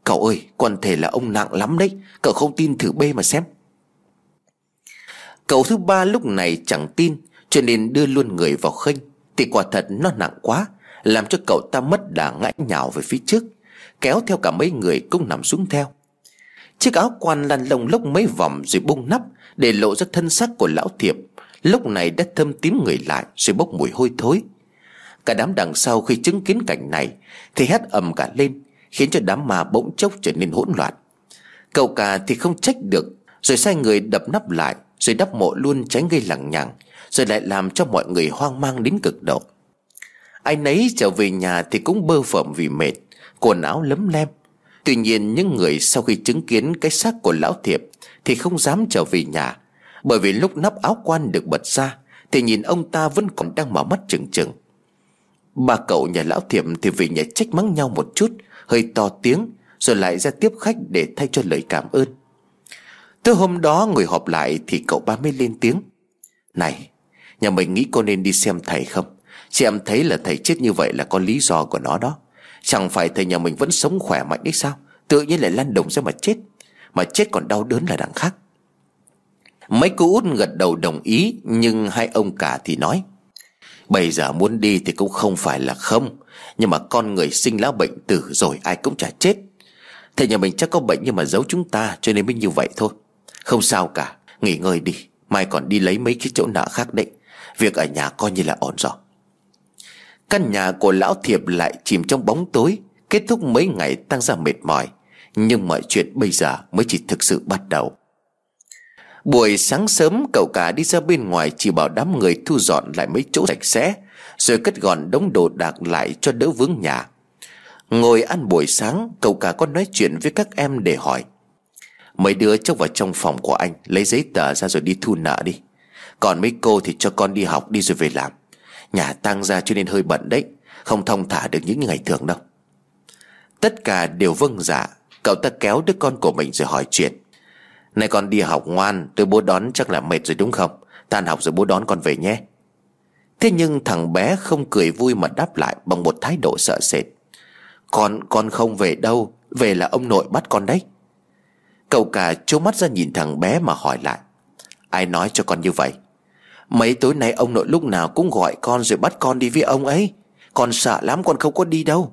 Cậu ơi quan thể là ông nặng lắm đấy, Cậu không tin thử bê mà xem. Cậu thứ ba lúc này chẳng tin, Cho nên đưa luôn người vào khinh Thì quả thật nó nặng quá, Làm cho cậu ta mất đà ngã nhào về phía trước, Kéo theo cả mấy người cũng nằm xuống theo. Chiếc áo quan lăn lông lốc mấy vòng rồi bung nắp Để lộ ra thân xác của lão thiệp. Lúc này đã thâm tím người lại Rồi bốc mùi hôi thối. Cả đám đằng sau khi chứng kiến cảnh này Thì hét ầm cả lên, Khiến cho đám ma bỗng chốc trở nên hỗn loạn. Cậu cả thì không trách được, Rồi sai người đập nắp lại, rồi đắp mộ luôn tránh gây lằng nhằng, Rồi lại làm cho mọi người hoang mang đến cực độ. Anh ấy trở về nhà thì cũng bơ phẩm vì mệt, Quần áo lấm lem Tuy nhiên những người sau khi chứng kiến cái xác của lão thiệp Thì không dám trở về nhà. Bởi vì lúc nắp áo quan được bật ra Thì nhìn ông ta vẫn còn đang mở mắt trừng trừng. Ba cậu nhà lão thiệp thì vì nhà trách mắng nhau một chút, Hơi to tiếng, Rồi lại ra tiếp khách để thay cho lời cảm ơn. Tới hôm đó ngồi họp lại Thì cậu ba mới lên tiếng. Này, Nhà mình nghĩ cô nên đi xem thầy không? Chị em thấy là thầy chết như vậy là có lý do của nó đó. Chẳng phải thầy nhà mình vẫn sống khỏe mạnh đấy sao? Tự nhiên lại lăn đồng ra mà chết. Mà chết còn đau đớn là đằng khác. Mấy cô út gật đầu đồng ý, Nhưng hai ông cả thì nói, Bây giờ muốn đi thì cũng không phải là không, Nhưng mà con người sinh lão bệnh tử rồi ai cũng chả chết. Thầy nhà mình chắc có bệnh nhưng mà giấu chúng ta, Cho nên mới như vậy thôi. Không sao cả, Nghỉ ngơi đi, Mai còn đi lấy mấy cái chỗ nợ khác đấy. Việc ở nhà coi như là ổn rồi. Căn nhà của lão thiệp lại chìm trong bóng tối, Kết thúc mấy ngày tăng ra mệt mỏi. Nhưng mọi chuyện bây giờ mới chỉ thực sự bắt đầu. Buổi sáng sớm, cậu cả đi ra bên ngoài Chỉ bảo đám người thu dọn lại mấy chỗ sạch sẽ, Rồi cất gọn đống đồ đạc lại cho đỡ vướng nhà. Ngồi ăn buổi sáng, Cậu cả có nói chuyện với các em để hỏi. Mấy đứa chốc vào trong phòng của anh, Lấy giấy tờ ra rồi đi thu nợ đi. Còn mấy cô thì cho con đi học đi rồi về làm. Nhà tăng ra cho nên hơi bận đấy Không thông thả được những ngày thường đâu. Tất cả đều vâng dạ Cậu ta kéo đứa con của mình rồi hỏi chuyện. Này con đi học ngoan Tôi bố đón chắc là mệt rồi đúng không? Tan học rồi bố đón con về nhé. Thế nhưng thằng bé không cười vui mà đáp lại Bằng một thái độ sợ sệt. Con, con không về đâu Về là ông nội bắt con đấy. Cậu cả trố mắt ra nhìn thằng bé mà hỏi lại. Ai nói cho con như vậy? Mấy tối nay ông nội lúc nào cũng gọi con rồi bắt con đi với ông ấy. Con sợ lắm, con không có đi đâu.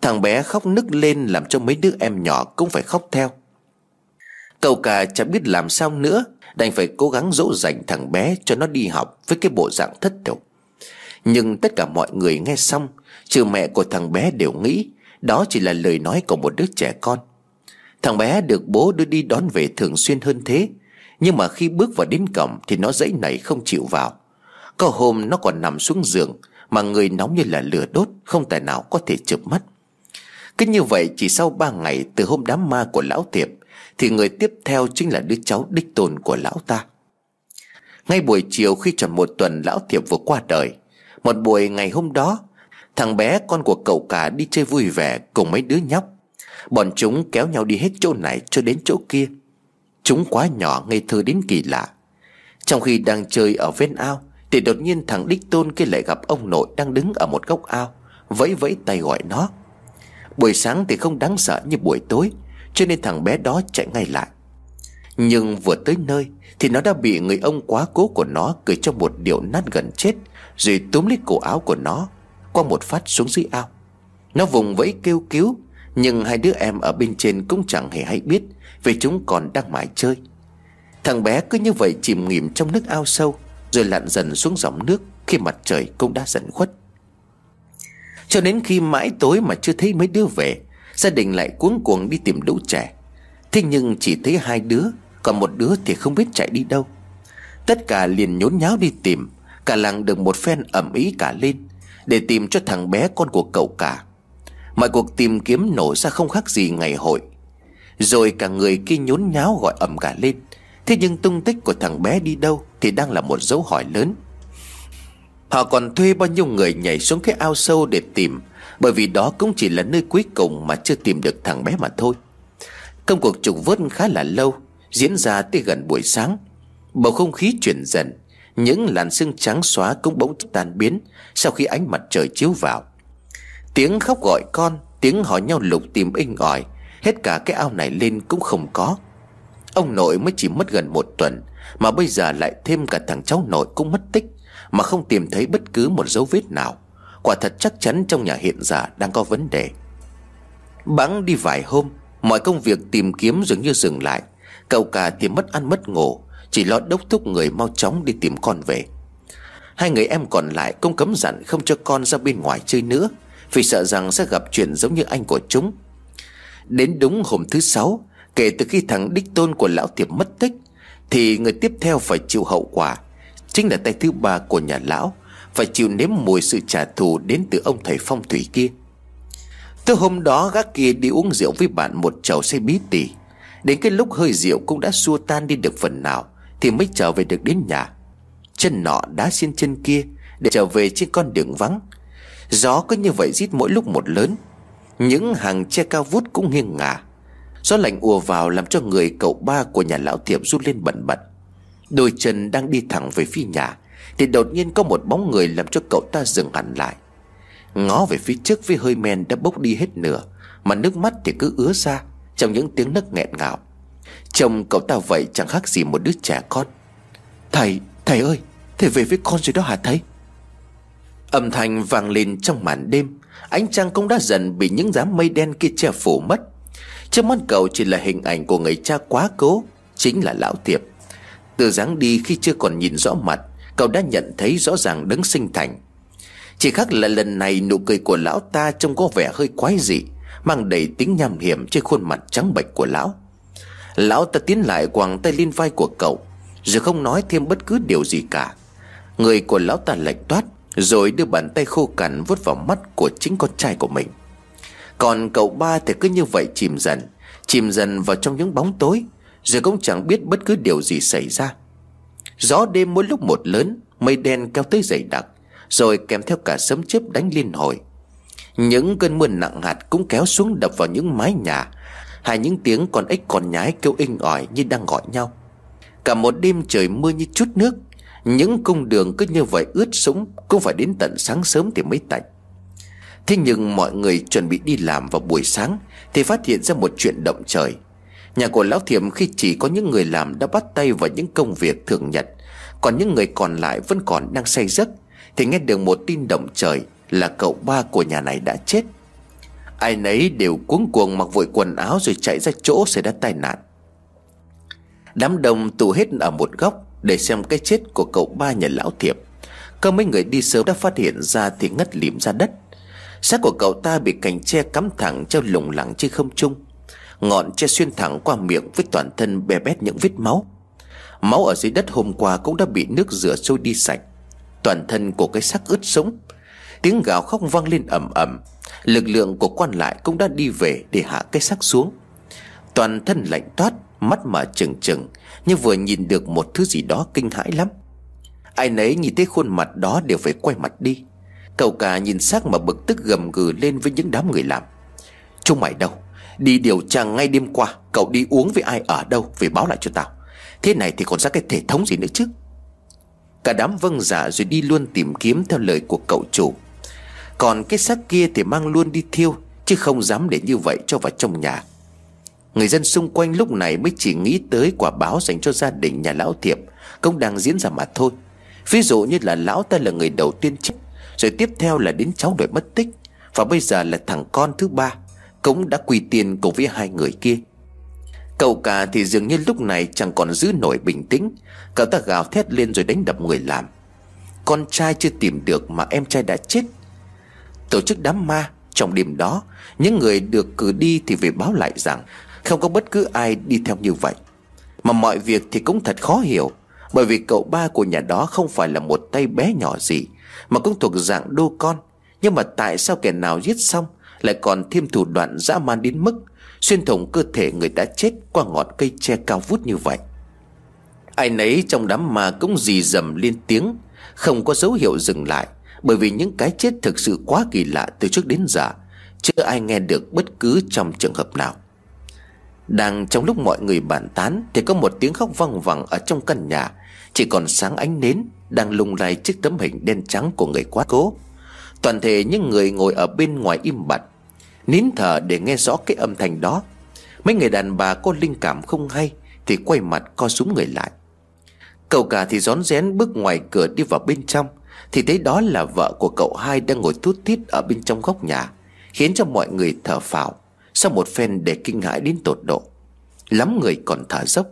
Thằng bé khóc nức lên làm cho mấy đứa em nhỏ cũng phải khóc theo. Cậu cả chẳng biết làm sao nữa, Đành phải cố gắng dỗ dành thằng bé cho nó đi học với cái bộ dạng thất tục Nhưng tất cả mọi người nghe xong, Trừ mẹ của thằng bé đều nghĩ Đó chỉ là lời nói của một đứa trẻ con. Thằng bé được bố đưa đi đón về thường xuyên hơn thế nhưng mà khi bước vào đến cổng Thì nó dãy này không chịu vào. Có hôm nó còn nằm xuống giường, Mà người nóng như là lửa đốt, Không tài nào có thể chụp mắt. Cứ như vậy, chỉ sau ba ngày Từ hôm đám ma của lão tiệp, Thì người tiếp theo chính là đứa cháu đích tôn của lão ta. Ngay buổi chiều khi tròn một tuần lão tiệp vừa qua đời, Một buổi ngày hôm đó, Thằng bé con của cậu cả đi chơi vui vẻ Cùng mấy đứa nhóc. Bọn chúng kéo nhau đi hết chỗ này cho đến chỗ kia. Chúng quá nhỏ ngây thơ đến kỳ lạ. Trong khi đang chơi ở ven ao, Thì đột nhiên thằng Đích Tôn kia lại gặp ông nội đang đứng ở một góc ao, Vẫy vẫy tay gọi nó. Buổi sáng thì không đáng sợ như buổi tối, Cho nên thằng bé đó chạy ngay lại. Nhưng vừa tới nơi Thì nó đã bị người ông quá cố của nó Cười cho một điệu nát gần chết, Rồi túm lấy cổ áo của nó, Qua một phát xuống dưới ao. Nó vùng vẫy kêu cứu, Nhưng hai đứa em ở bên trên cũng chẳng hề hay biết. Vì chúng còn đang mải chơi. Thằng bé cứ như vậy chìm nghỉm trong nước ao sâu, Rồi lặn dần xuống dòng nước Khi mặt trời cũng đã dần khuất. Cho đến khi mãi tối mà chưa thấy mấy đứa về, Gia đình lại cuống cuồng đi tìm đũ trẻ. Thế nhưng chỉ thấy hai đứa, Còn một đứa thì không biết chạy đi đâu. Tất cả liền nhốn nháo đi tìm, Cả làng được một phen ẩm ý cả lên, Để tìm cho thằng bé con của cậu cả. Mọi cuộc tìm kiếm nổ ra không khác gì ngày hội. Rồi cả người kia nhốn nháo gọi ẩm cả lên. Thế nhưng tung tích của thằng bé đi đâu Thì đang là một dấu hỏi lớn. Họ còn thuê bao nhiêu người nhảy xuống cái ao sâu để tìm, Bởi vì đó cũng chỉ là nơi cuối cùng mà chưa tìm được thằng bé mà thôi. Công cuộc trục vớt khá là lâu, Diễn ra tới gần buổi sáng. Bầu không khí chuyển dần, Những làn sương trắng xóa cũng bỗng tan biến Sau khi ánh mặt trời chiếu vào. Tiếng khóc gọi con, Tiếng hỏi nhau lục tìm inh ỏi Hết cả cái ao này lên cũng không có. Ông nội mới chỉ mất gần một tuần, Mà bây giờ lại thêm cả thằng cháu nội cũng mất tích, Mà không tìm thấy bất cứ một dấu vết nào. Quả thật chắc chắn trong nhà hiện giờ đang có vấn đề. Bắn đi vài hôm, Mọi công việc tìm kiếm dường như dừng lại. Cậu cả thì mất ăn mất ngủ, Chỉ lo đốc thúc người mau chóng đi tìm con về. Hai người em còn lại cũng cấm dặn không cho con ra bên ngoài chơi nữa, Vì sợ rằng sẽ gặp chuyện giống như anh của chúng. Đến đúng hôm thứ sáu, Kể từ khi thằng đích tôn của lão tiệp mất tích, Thì người tiếp theo phải chịu hậu quả. Chính là tay thứ ba của nhà lão, Phải chịu nếm mùi sự trả thù đến từ ông thầy phong thủy kia. Từ hôm đó, gác kia đi uống rượu với bạn một chầu xe bí tỉ. Đến cái lúc hơi rượu cũng đã xua tan đi được phần nào, Thì mới trở về được đến nhà. Chân nọ đá xin chân kia, Để trở về trên con đường vắng. Gió cứ như vậy rít mỗi lúc một lớn những hàng tre cao vút cũng nghiêng ngả. Gió lạnh ùa vào làm cho người cậu ba của nhà lão thiệp rút lên bẩn bật. Đôi chân đang đi thẳng về phía nhà Thì đột nhiên có một bóng người làm cho cậu ta dừng hẳn lại. Ngó về phía trước với hơi men đã bốc đi hết nửa Mà nước mắt thì cứ ứa ra Trong những tiếng nấc nghẹn ngào. Chồng cậu ta vậy chẳng khác gì một đứa trẻ con. Thầy, thầy ơi Thầy về với con rồi đó hả thầy? Âm thanh vang lên trong màn đêm. Ánh trăng cũng đã dần bị những đám mây đen kia che phủ mất. Trước mắt cậu chỉ là hình ảnh của người cha quá cố, Chính là lão tiệp Từ dáng đi khi chưa còn nhìn rõ mặt, Cậu đã nhận thấy rõ ràng đấng sinh thành. Chỉ khác là lần này nụ cười của lão ta trông có vẻ hơi quái dị, Mang đầy tính nham hiểm trên khuôn mặt trắng bệch của lão. Lão ta tiến lại quàng tay lên vai của cậu, Rồi không nói thêm bất cứ điều gì cả. Người của lão ta lạnh toát rồi đưa bàn tay khô cằn vuốt vào mắt của chính con trai của mình. Còn cậu ba thì cứ như vậy chìm dần Chìm dần vào trong những bóng tối, Rồi cũng chẳng biết bất cứ điều gì xảy ra. Gió đêm mỗi lúc một lớn, Mây đen kéo tới dày đặc, Rồi kèm theo cả sấm chớp đánh liên hồi. Những cơn mưa nặng hạt cũng kéo xuống đập vào những mái nhà Hay những tiếng con ếch còn nhái kêu inh ỏi như đang gọi nhau. Cả một đêm trời mưa như chút nước những cung đường cứ như vậy ướt sũng, Cũng phải đến tận sáng sớm thì mới tạnh. Thế nhưng mọi người chuẩn bị đi làm vào buổi sáng Thì phát hiện ra một chuyện động trời. Nhà của Lão Thiệm khi chỉ có những người làm đã bắt tay vào những công việc thường nhật, Còn những người còn lại vẫn còn đang say giấc, Thì nghe được một tin động trời là cậu ba của nhà này đã chết. Ai nấy đều cuống cuồng mặc vội quần áo rồi chạy ra chỗ xảy ra tai nạn. Đám đông tụ hết ở một góc để xem cái chết của cậu ba nhà lão thiệp. Cơ mấy người đi sớm đã phát hiện ra thì ngất lịm ra đất. Xác của cậu ta bị cành tre cắm thẳng treo lủng lẳng trên không trung. Ngọn tre xuyên thẳng qua miệng với toàn thân bè bét những vết máu. Máu ở dưới đất hôm qua cũng đã bị nước rửa trôi đi sạch. Toàn thân của cái xác ướt sống Tiếng gào khóc vang lên ầm ầm. Lực lượng của quan lại cũng đã đi về để hạ cái xác xuống. Toàn thân lạnh toát. Mắt mở trừng trừng, Nhưng vừa nhìn được một thứ gì đó kinh hãi lắm. Ai nấy nhìn thấy khuôn mặt đó đều phải quay mặt đi. Cậu cả nhìn xác mà bực tức gầm gừ lên với những đám người làm. Chúng mày đâu? Đi điều tra ngay đêm qua, Cậu đi uống với ai ở đâu Về báo lại cho tao. Thế này thì còn ra cái thể thống gì nữa chứ? Cả đám vâng dạ rồi đi luôn tìm kiếm theo lời của cậu chủ. Còn cái xác kia thì mang luôn đi thiêu, Chứ không dám để như vậy cho vào trong nhà. Người dân xung quanh lúc này mới chỉ nghĩ tới quả báo dành cho gia đình nhà lão thiệp. Công đang diễn ra mà thôi. Ví dụ như là lão ta là người đầu tiên chết, Rồi tiếp theo là đến cháu đội mất tích, Và bây giờ là thằng con thứ ba, Cũng đã quỳ tiền cùng với hai người kia. Cậu cả thì dường như lúc này chẳng còn giữ nổi bình tĩnh. Cậu ta gào thét lên rồi đánh đập người làm. Con trai chưa tìm được mà em trai đã chết. Tổ chức đám ma, Trong đêm đó, Những người được cử đi thì về báo lại rằng không có bất cứ ai đi theo như vậy. Mà mọi việc thì cũng thật khó hiểu, Bởi vì cậu ba của nhà đó không phải là một tay bé nhỏ gì, Mà cũng thuộc dạng đô con. Nhưng mà tại sao kẻ nào giết xong Lại còn thêm thủ đoạn dã man đến mức Xuyên thủng cơ thể người đã chết qua ngọn cây tre cao vút như vậy? Ai nấy trong đám ma cũng dì dầm lên tiếng, Không có dấu hiệu dừng lại, Bởi vì những cái chết thực sự quá kỳ lạ từ trước đến giờ, Chưa ai nghe được bất cứ trong trường hợp nào. Đang trong lúc mọi người bàn tán Thì có một tiếng khóc văng vẳng ở trong căn nhà. Chỉ còn sáng ánh nến Đang lung lay chiếc tấm hình đen trắng của người quá cố. Toàn thể những người ngồi ở bên ngoài im bặt, Nín thở để nghe rõ cái âm thanh đó. Mấy người đàn bà có linh cảm không hay Thì quay mặt co súng người lại. Cậu cả thì rón rén bước ngoài cửa đi vào bên trong, Thì thấy đó là vợ của cậu hai đang ngồi thút thít ở bên trong góc nhà, Khiến cho mọi người thở phào. Sau một phen để kinh hãi đến tột độ, Lắm người còn thả dốc.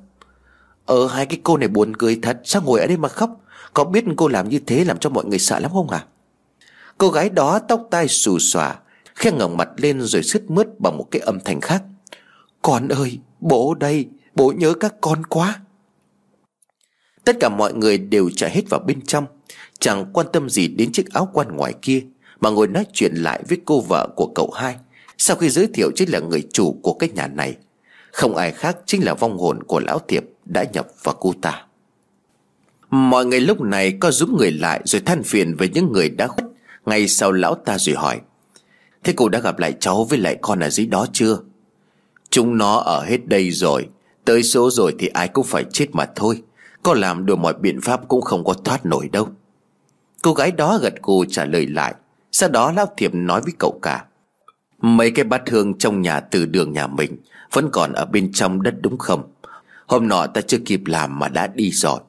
Ờ hai cái cô này buồn cười thật, Sao ngồi ở đây mà khóc? Có biết cô làm như thế làm cho mọi người sợ lắm không à Cô gái đó tóc tai xù xòa, Khe ngẩng mặt lên rồi sứt mướt bằng một cái âm thanh khác. Con ơi, bố đây, Bố nhớ các con quá. Tất cả mọi người đều chạy hết vào bên trong, Chẳng quan tâm gì đến chiếc áo quan ngoài kia, Mà ngồi nói chuyện lại với cô vợ của cậu hai. Sau khi giới thiệu chính là người chủ của cái nhà này, Không ai khác chính là vong hồn của lão thiệp Đã nhập vào cô ta. Mọi người lúc này có giúp người lại Rồi than phiền với những người đã khuất Ngay sau lão ta rồi hỏi, Thế cô đã gặp lại cháu với lại con ở dưới đó chưa? Chúng nó ở hết đây rồi, Tới số rồi thì ai cũng phải chết mà thôi, Có làm được mọi biện pháp cũng không có thoát nổi đâu. Cô gái đó gật gù trả lời lại, Sau đó Lão Thiệp nói với cậu cả Mấy cái bát hương trong nhà từ đường nhà mình Vẫn còn ở bên trong đất đúng không? Hôm nọ ta chưa kịp làm mà đã đi rồi.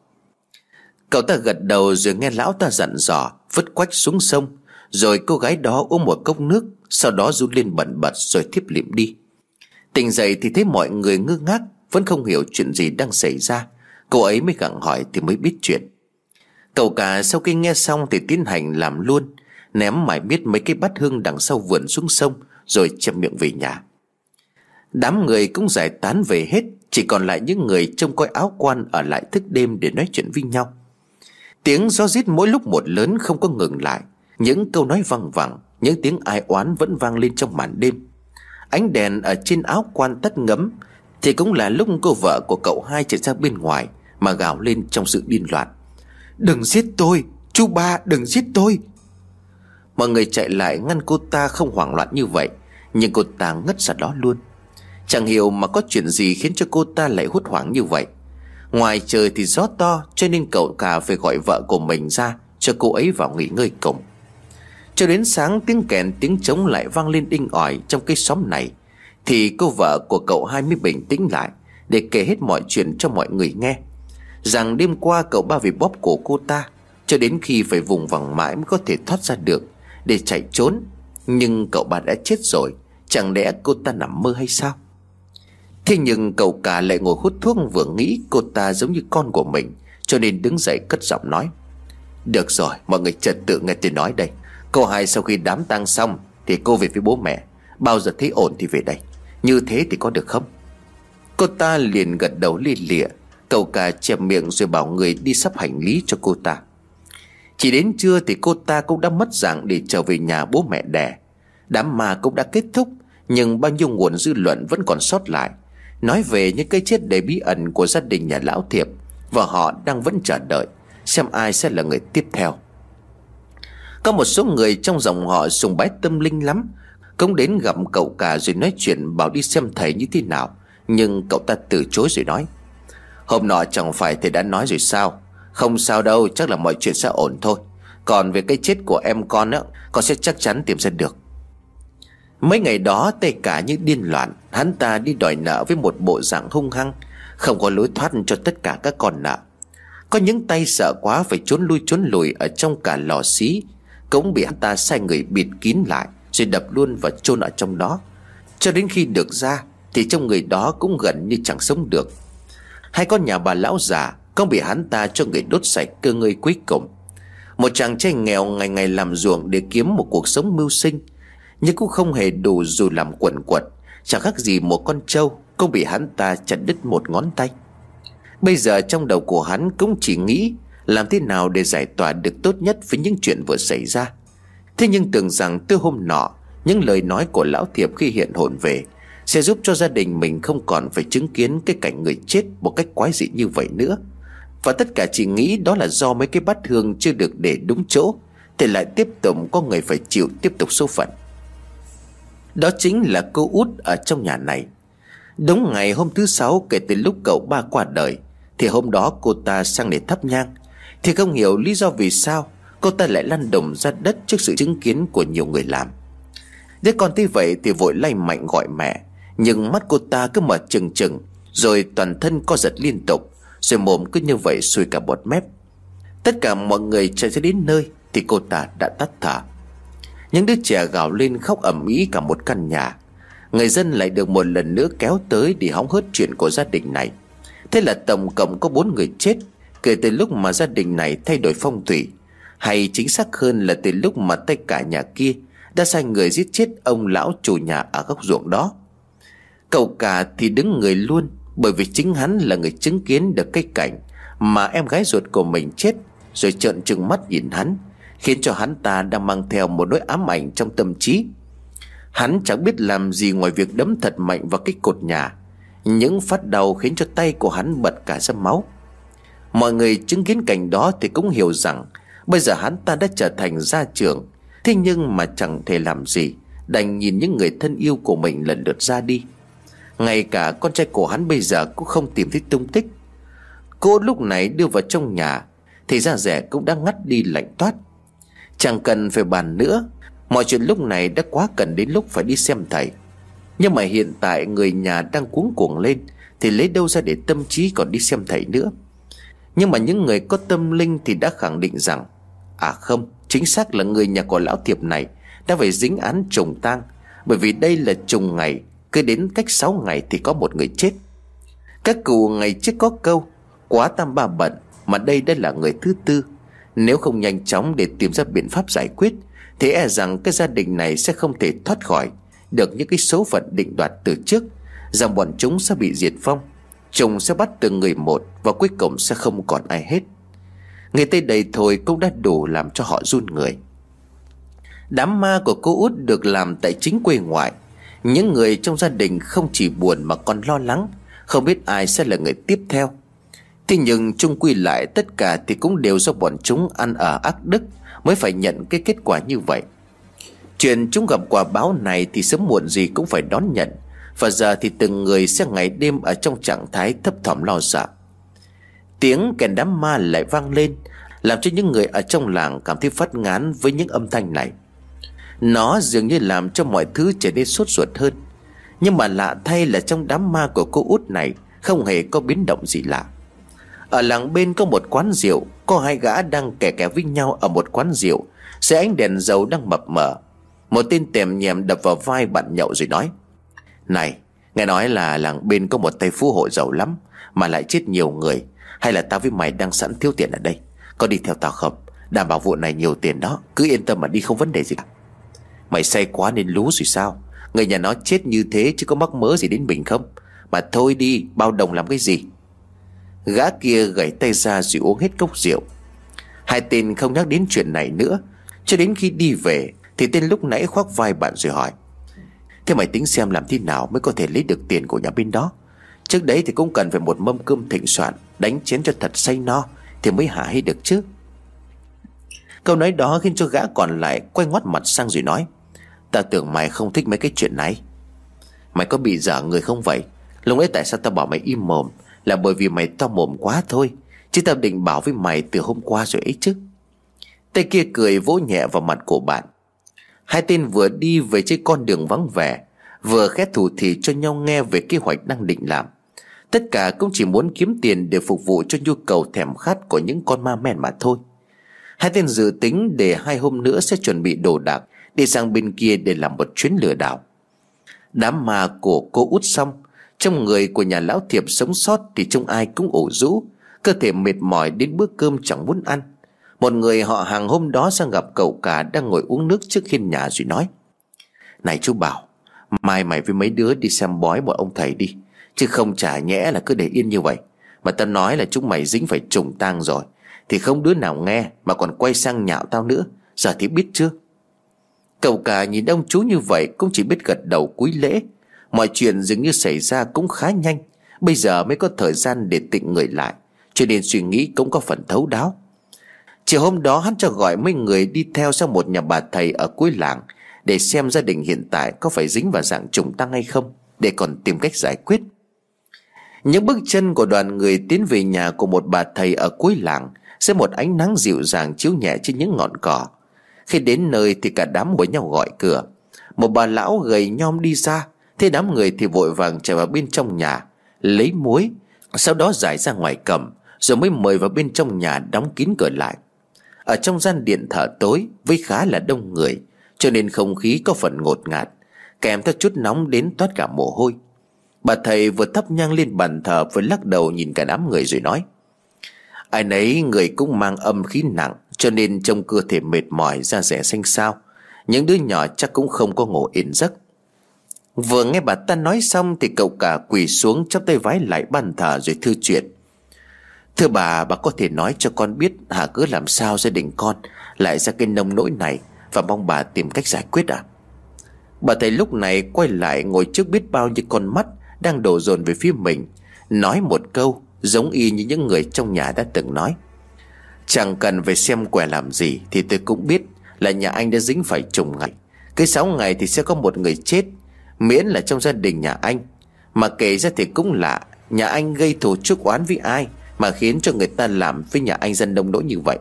Cậu ta gật đầu rồi nghe lão ta dặn dò, Vứt quách xuống sông. Rồi cô gái đó uống một cốc nước, Sau đó run lên bẩn bật rồi thiếp liệm đi. Tỉnh dậy thì thấy mọi người ngơ ngác, Vẫn không hiểu chuyện gì đang xảy ra. Cô ấy mới gặng hỏi thì mới biết chuyện. Cậu cả sau khi nghe xong thì tiến hành làm luôn, Ném mải biết mấy cái bát hương đằng sau vườn xuống sông rồi châm miệng về nhà. Đám người cũng giải tán về hết, Chỉ còn lại những người trông coi áo quan Ở lại thức đêm để nói chuyện với nhau. Tiếng gió rít mỗi lúc một lớn không có ngừng lại. Những câu nói văng vẳng, Những tiếng ai oán vẫn vang lên trong màn đêm. Ánh đèn ở trên áo quan tắt ngấm, Thì cũng là lúc cô vợ của cậu hai chạy ra bên ngoài, Mà gào lên trong sự điên loạn. Đừng giết tôi, Chú ba, đừng giết tôi. Mọi người chạy lại ngăn cô ta không hoảng loạn như vậy. Nhưng cô ta ngất ra đó luôn. Chẳng hiểu mà có chuyện gì khiến cho cô ta lại hốt hoảng như vậy. Ngoài trời thì gió to, Cho nên cậu cả phải gọi vợ của mình ra Cho cô ấy vào nghỉ ngơi cùng. Cho đến sáng, tiếng kèn, tiếng trống lại vang lên inh ỏi trong cái xóm này. Thì cô vợ của cậu hai mới bình tĩnh lại, Để kể hết mọi chuyện cho mọi người nghe. Rằng đêm qua cậu ba vì bóp cổ cô ta, Cho đến khi phải vùng vằng mãi mới có thể thoát ra được, Để chạy trốn. Nhưng cậu ba đã chết rồi Chẳng lẽ cô ta nằm mơ hay sao? Thế nhưng cậu cả lại ngồi hút thuốc vừa nghĩ cô ta giống như con của mình, Cho nên đứng dậy cất giọng nói. Được rồi, mọi người trật tự nghe tôi nói đây. Cô hai sau khi đám tang xong Thì cô về với bố mẹ. Bao giờ thấy ổn thì về đây. Như thế thì có được không? Cô ta liền gật đầu lia lịa. Cậu cả chẹp miệng rồi bảo người đi sắp hành lý cho cô ta. Chỉ đến trưa thì cô ta cũng đã mất dạng để trở về nhà bố mẹ đẻ. Đám ma cũng đã kết thúc. Nhưng bao nhiêu nguồn dư luận vẫn còn sót lại. Nói về những cái chết đầy bí ẩn của gia đình nhà lão thiệp, Và họ đang vẫn chờ đợi, Xem ai sẽ là người tiếp theo. Có một số người trong dòng họ sùng bái tâm linh lắm, Cũng đến gặp cậu cả rồi nói chuyện bảo đi xem thầy như thế nào. Nhưng cậu ta từ chối rồi nói, Hôm nọ chẳng phải thầy đã nói rồi sao? Không sao đâu, chắc là mọi chuyện sẽ ổn thôi. Còn về cái chết của em con á, Con sẽ chắc chắn tìm ra được. Mấy ngày đó tay cả như điên loạn, Hắn ta đi đòi nợ với một bộ dạng hung hăng, Không có lối thoát cho tất cả các con nợ. Có những tay sợ quá phải trốn lui trốn lùi Ở trong cả lò xí, Cũng bị hắn ta sai người bịt kín lại, Rồi đập luôn và chôn ở trong đó. Cho đến khi được ra, Thì trong người đó cũng gần như chẳng sống được. Hai con nhà bà lão già Cũng bị hắn ta cho người đốt sạch cơ ngơi cuối cùng. Một chàng trai nghèo ngày ngày làm ruộng Để kiếm một cuộc sống mưu sinh nhưng cũng không hề đủ dù làm quẩn quật. Chẳng khác gì một con trâu Cũng bị hắn ta chặt đứt một ngón tay. Bây giờ trong đầu của hắn cũng chỉ nghĩ Làm thế nào để giải tỏa được tốt nhất Với những chuyện vừa xảy ra. Thế nhưng tưởng rằng từ hôm nọ, Những lời nói của lão thiệp khi hiện hồn về Sẽ giúp cho gia đình mình không còn phải chứng kiến Cái cảnh người chết một cách quái dị như vậy nữa. Và tất cả chỉ nghĩ đó là do mấy cái bát hương chưa được để đúng chỗ, Thì lại tiếp tục có người phải chịu tiếp tục số phận đó chính là cô út ở trong nhà này. Đúng ngày hôm thứ sáu kể từ lúc cậu ba qua đời, Thì hôm đó cô ta sang để thắp nhang. Thì không hiểu lý do vì sao, Cô ta lại lăn đồng ra đất trước sự chứng kiến của nhiều người làm. Đứa con thấy vậy thì vội lay mạnh gọi mẹ, Nhưng mắt cô ta cứ mở trừng trừng, Rồi toàn thân co giật liên tục, Rồi mồm cứ như vậy xuôi cả bọt mép. Tất cả mọi người chạy ra đến nơi Thì cô ta đã tắt thở những đứa trẻ gào lên khóc ầm ĩ cả một căn nhà. Người dân lại được một lần nữa kéo tới Để hóng hớt chuyện của gia đình này. Thế là tổng cộng có bốn người chết Kể từ lúc mà gia đình này thay đổi phong thủy. Hay chính xác hơn là từ lúc mà tay cả nhà kia Đã sai người giết chết ông lão chủ nhà ở góc ruộng đó. Cậu cả thì đứng người luôn Bởi vì chính hắn là người chứng kiến được cái cảnh Mà em gái ruột của mình chết Rồi trợn trừng mắt nhìn hắn. Khiến cho hắn ta đang mang theo một nỗi ám ảnh trong tâm trí. Hắn chẳng biết làm gì ngoài việc đấm thật mạnh vào cái cột nhà. Những phát đau khiến cho tay của hắn bật cả ra máu. Mọi người chứng kiến cảnh đó thì cũng hiểu rằng Bây giờ hắn ta đã trở thành gia trưởng. Thế nhưng mà chẳng thể làm gì, Đành nhìn những người thân yêu của mình lần lượt ra đi. Ngay cả con trai của hắn bây giờ cũng không tìm thấy tung tích. Cô lúc này đưa vào trong nhà, Thì da rẻ cũng đã ngắt đi lạnh toát. Chẳng cần phải bàn nữa. Mọi chuyện lúc này đã quá cần đến lúc phải đi xem thầy. Nhưng mà hiện tại người nhà đang cuống cuồng lên Thì lấy đâu ra để tâm trí còn đi xem thầy nữa? Nhưng mà những người có tâm linh thì đã khẳng định rằng À không, chính xác là người nhà của lão thiệp này Đã phải dính án trùng tang Bởi vì đây là trùng ngày Cứ đến cách 6 ngày thì có một người chết. Các cụ ngày trước có câu Quá tam ba bận Mà đây đã là người thứ tư nếu không nhanh chóng để tìm ra biện pháp giải quyết, Thì e rằng cái gia đình này sẽ không thể thoát khỏi Được những cái số phận định đoạt từ trước, Rằng bọn chúng sẽ bị diệt vong Chúng sẽ bắt từng người một Và cuối cùng sẽ không còn ai hết. Người Tây đầy thôi cũng đã đủ làm cho họ run người. Đám ma của cô út được làm tại chính quê ngoại. Những người trong gia đình không chỉ buồn mà còn lo lắng, Không biết ai sẽ là người tiếp theo. Thế nhưng chung quy lại tất cả thì cũng đều do bọn chúng ăn ở ác đức Mới phải nhận cái kết quả như vậy. Chuyện chúng gặp quả báo này thì sớm muộn gì cũng phải đón nhận. Và giờ thì từng người sẽ ngày đêm ở trong trạng thái thấp thỏm lo sợ. Tiếng kèn đám ma lại vang lên, Làm cho những người ở trong làng cảm thấy phát ngán với những âm thanh này. Nó dường như làm cho mọi thứ trở nên sốt ruột hơn. Nhưng mà lạ thay là trong đám ma của cô út này Không hề có biến động gì lạ ở làng bên có một quán rượu, Có hai gã đang kẻ kẻ với nhau ở một quán rượu. Xe ánh đèn dầu đang mập mờ. Một tên tèm nhèm đập vào vai bạn nhậu rồi nói, Này, Nghe nói là làng bên có một tay phú hộ giàu lắm, Mà lại chết nhiều người. Hay là tao với mày đang sẵn thiếu tiền ở đây? Có đi theo tao không? Đảm bảo vụ này nhiều tiền đó, Cứ yên tâm mà đi không vấn đề gì cả. Mày say quá nên lú rồi sao? Người nhà nó chết như thế chứ có mắc mớ gì đến mình không? Mà thôi đi, bao đồng làm cái gì? Gã kia gãy tay ra rồi uống hết cốc rượu. Hai tên không nhắc đến chuyện này nữa. Cho đến khi đi về, Thì tên lúc nãy khoác vai bạn rồi hỏi, Thế mày tính xem làm thế nào Mới có thể lấy được tiền của nhà bên đó? Trước đấy thì cũng cần phải một mâm cơm thịnh soạn, Đánh chén cho thật say no, Thì mới hả hay được chứ? Câu nói đó khiến cho gã còn lại Quay ngoắt mặt sang rồi nói, Ta tưởng mày không thích mấy cái chuyện này. Mày có bị dở người không vậy? Lúc ấy tại sao tao bảo mày im mồm? Là bởi vì mày to mồm quá thôi. Chứ tao định bảo với mày từ hôm qua rồi ấy chứ. Tay kia cười vỗ nhẹ vào mặt của bạn. Hai tên vừa đi về trên con đường vắng vẻ, Vừa khét thủ thì cho nhau nghe về kế hoạch đang định làm. Tất cả cũng chỉ muốn kiếm tiền để phục vụ cho nhu cầu thèm khát của những con ma men mà thôi. Hai tên dự tính để hai hôm nữa sẽ chuẩn bị đồ đạc, Đi sang bên kia để làm một chuyến lừa đảo. Đám ma của cô út xong trong người của nhà lão thiệp sống sót Thì trông ai cũng ủ rũ, Cơ thể mệt mỏi đến bữa cơm chẳng muốn ăn. Một người họ hàng hôm đó sang gặp cậu cả Đang ngồi uống nước trước hiên nhà rồi nói, Này chú Bảo, Mai mày với mấy đứa đi xem bói bọn ông thầy đi, Chứ không chả nhẽ là cứ để yên như vậy. Mà tao nói là chúng mày dính phải trùng tang rồi, Thì không đứa nào nghe Mà còn quay sang nhạo tao nữa, Giờ thì biết chưa? Cậu cả nhìn ông chú như vậy Cũng chỉ biết gật đầu cúi lễ Mọi chuyện dường như xảy ra cũng khá nhanh. Bây giờ mới có thời gian để tịnh người lại, Cho nên suy nghĩ cũng có phần thấu đáo. Chiều hôm đó, hắn cho gọi mấy người đi theo sang một nhà bà thầy ở cuối làng Để xem gia đình hiện tại có phải dính vào dạng trùng tăng hay không, Để còn tìm cách giải quyết. Những bước chân của đoàn người tiến về nhà của một bà thầy ở cuối làng Sẽ một ánh nắng dịu dàng chiếu nhẹ trên những ngọn cỏ. Khi đến nơi thì cả đám của nhau gọi cửa. Một bà lão gầy nhom đi ra Thế đám người thì vội vàng chạy vào bên trong nhà, Lấy muối, Sau đó giải ra ngoài cầm, Rồi mới mời vào bên trong nhà đóng kín cửa lại. Ở trong gian điện thở tối Với khá là đông người, Cho nên không khí có phần ngột ngạt, Kèm theo chút nóng đến toát cả mồ hôi. Bà thầy vừa thắp nhang lên bàn thờ Vừa lắc đầu nhìn cả đám người rồi nói, Ai nấy người cũng mang âm khí nặng, Cho nên trông cơ thể mệt mỏi, da rẻ xanh xao. Những đứa nhỏ chắc cũng không có ngủ yên giấc. Vừa nghe bà ta nói xong Thì cậu cả quỳ xuống chắp tay vái lại bàn thờ rồi thư chuyện. Thưa bà bà có thể nói cho con biết Hà cứ làm sao gia đình con, Lại ra cái nông nỗi này Và mong bà tìm cách giải quyết à Bà thầy lúc này quay lại ngồi trước biết bao nhiêu con mắt Đang đổ dồn về phía mình, Nói một câu Giống y như những người trong nhà đã từng nói. Chẳng cần phải xem quẻ làm gì Thì tôi cũng biết Là nhà anh đã dính phải trùng ngày Cứ sáu ngày thì sẽ có một người chết Miễn là trong gia đình nhà anh. Mà kể ra thì cũng lạ, Nhà anh gây thù chuốc oán với ai Mà khiến cho người ta làm với nhà anh dân đông đỗ như vậy.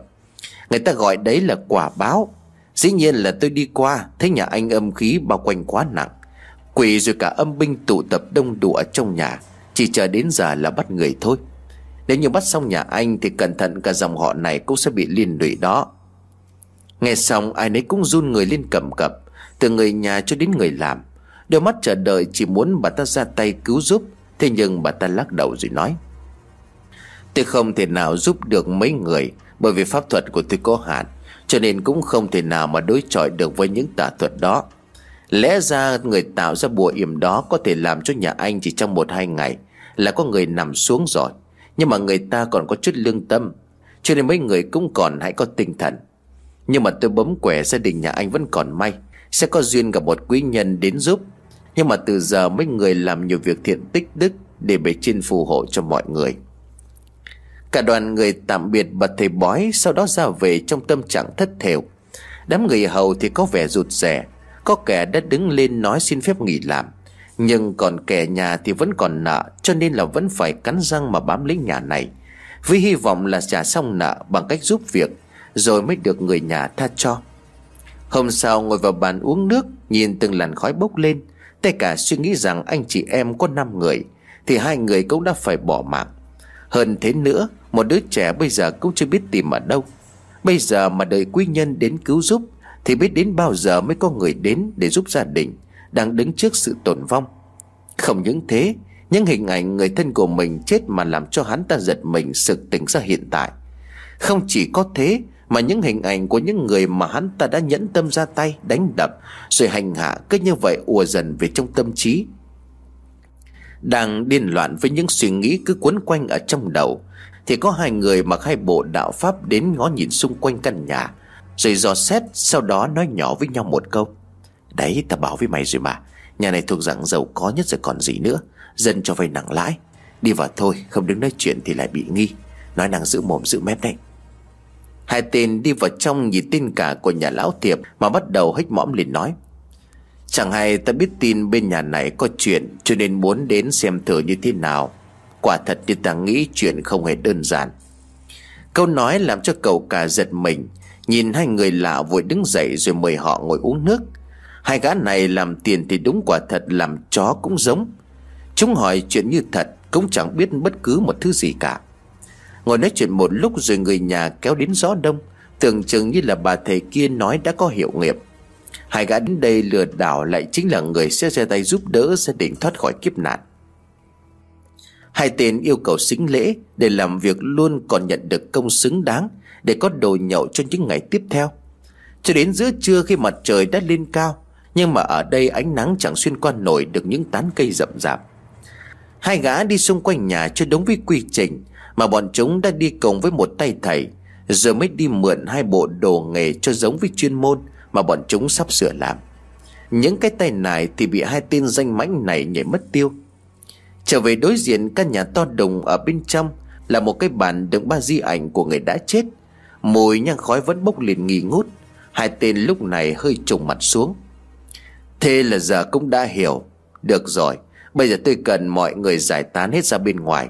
Người ta gọi đấy là quả báo. Dĩ nhiên là tôi đi qua, Thấy nhà anh âm khí bao quanh quá nặng. Quỷ rồi cả âm binh tụ tập đông đủ ở trong nhà, Chỉ chờ đến giờ là bắt người thôi. Nếu như bắt xong nhà anh Thì cẩn thận cả dòng họ này cũng sẽ bị liên lụy đó. Nghe xong, ai nấy cũng run người lên cầm cập, Từ người nhà cho đến người làm. Đôi mắt chờ đợi chỉ muốn bà ta ra tay cứu giúp, Thế nhưng bà ta lắc đầu rồi nói. Tôi không thể nào giúp được mấy người, Bởi vì pháp thuật của tôi có hạn, Cho nên cũng không thể nào mà đối chọi được với những tà thuật đó. Lẽ ra người tạo ra bùa yểm đó Có thể làm cho nhà anh chỉ trong một hai ngày Là có người nằm xuống rồi, Nhưng mà người ta còn có chút lương tâm, Cho nên mấy người cũng còn hãy có tinh thần. Nhưng mà tôi bấm quẻ gia đình nhà anh vẫn còn may, Sẽ có duyên gặp một quý nhân đến giúp nhưng mà từ giờ mấy người làm nhiều việc thiện tích đức Để bề trên phù hộ cho mọi người. Cả đoàn người tạm biệt bà thầy bói, Sau đó ra về trong tâm trạng thất thểu. Đám người hầu thì có vẻ rụt rè, Có kẻ đã đứng lên nói xin phép nghỉ làm. Nhưng còn kẻ nhà thì vẫn còn nợ, Cho nên là vẫn phải cắn răng mà bám lấy nhà này. Với hy vọng là trả xong nợ bằng cách giúp việc, Rồi mới được người nhà tha cho. Hôm sau ngồi vào bàn uống nước, Nhìn từng làn khói bốc lên. Tất cả suy nghĩ rằng anh chị em có 5 người, Thì hai người cũng đã phải bỏ mạng. Hơn thế nữa, Một đứa trẻ bây giờ cũng chưa biết tìm ở đâu. Bây giờ mà đợi quý nhân đến cứu giúp, Thì biết đến bao giờ mới có người đến để giúp gia đình Đang đứng trước sự tổn vong. Không những thế, Những hình ảnh người thân của mình chết mà làm cho hắn ta giật mình, sực tỉnh ra hiện tại. Không chỉ có thế mà những hình ảnh của những người mà hắn ta đã nhẫn tâm ra tay, Đánh đập, Rồi hành hạ cứ như vậy ùa dần về trong tâm trí. Đang điên loạn với những suy nghĩ cứ quấn quanh ở trong đầu, Thì có hai người mặc hai bộ đạo pháp đến ngó nhìn xung quanh căn nhà, Rồi dò xét, Sau đó nói nhỏ với nhau một câu. Đấy ta bảo với mày rồi mà, Nhà này thuộc dạng giàu có nhất rồi còn gì nữa, Dân cho vay nặng lãi. Đi vào thôi, không đứng nói chuyện thì lại bị nghi. Nói năng giữ mồm, giữ mép đấy. Hai tên đi vào trong nhìn tin cả của nhà lão thiệp Mà bắt đầu hích mõm lên nói, Chẳng hay ta biết tin bên nhà này có chuyện, Cho nên muốn đến xem thử như thế nào. Quả thật như ta nghĩ chuyện không hề đơn giản. Câu nói làm cho cậu cả giật mình, Nhìn hai người lạ vội đứng dậy rồi mời họ ngồi uống nước. Hai gã này làm tiền thì đúng quả thật làm chó cũng giống. Chúng hỏi chuyện như thật, Cũng chẳng biết bất cứ một thứ gì cả. Ngồi nói chuyện một lúc rồi người nhà kéo đến gió đông, Tưởng chừng như là bà thầy kia nói đã có hiệu nghiệp Hai gã đến đây lừa đảo lại chính là người sẽ ra tay giúp đỡ gia đình thoát khỏi kiếp nạn Hai tên yêu cầu xính lễ để làm việc luôn còn nhận được công xứng đáng để có đồ nhậu cho những ngày tiếp theo. Cho đến giữa trưa khi mặt trời đã lên cao, nhưng mà ở đây ánh nắng chẳng xuyên qua nổi được những tán cây rậm rạp. Hai gã đi xung quanh nhà cho đúng với quy trình mà bọn chúng đã đi cùng với một tay thầy. Rồi mới đi mượn hai bộ đồ nghề cho giống với chuyên môn mà bọn chúng sắp sửa làm. Những cái tay này thì bị hai tên danh mãnh này nhảy mất tiêu. Trở về đối diện căn nhà to đùng ở bên trong Là một cái bàn đựng ba di ảnh của người đã chết. Mùi nhang khói vẫn bốc liền nghi ngút. Hai tên lúc này hơi trùng mặt xuống. Thế là giờ cũng đã hiểu. Được rồi, Bây giờ tôi cần mọi người giải tán hết ra bên ngoài.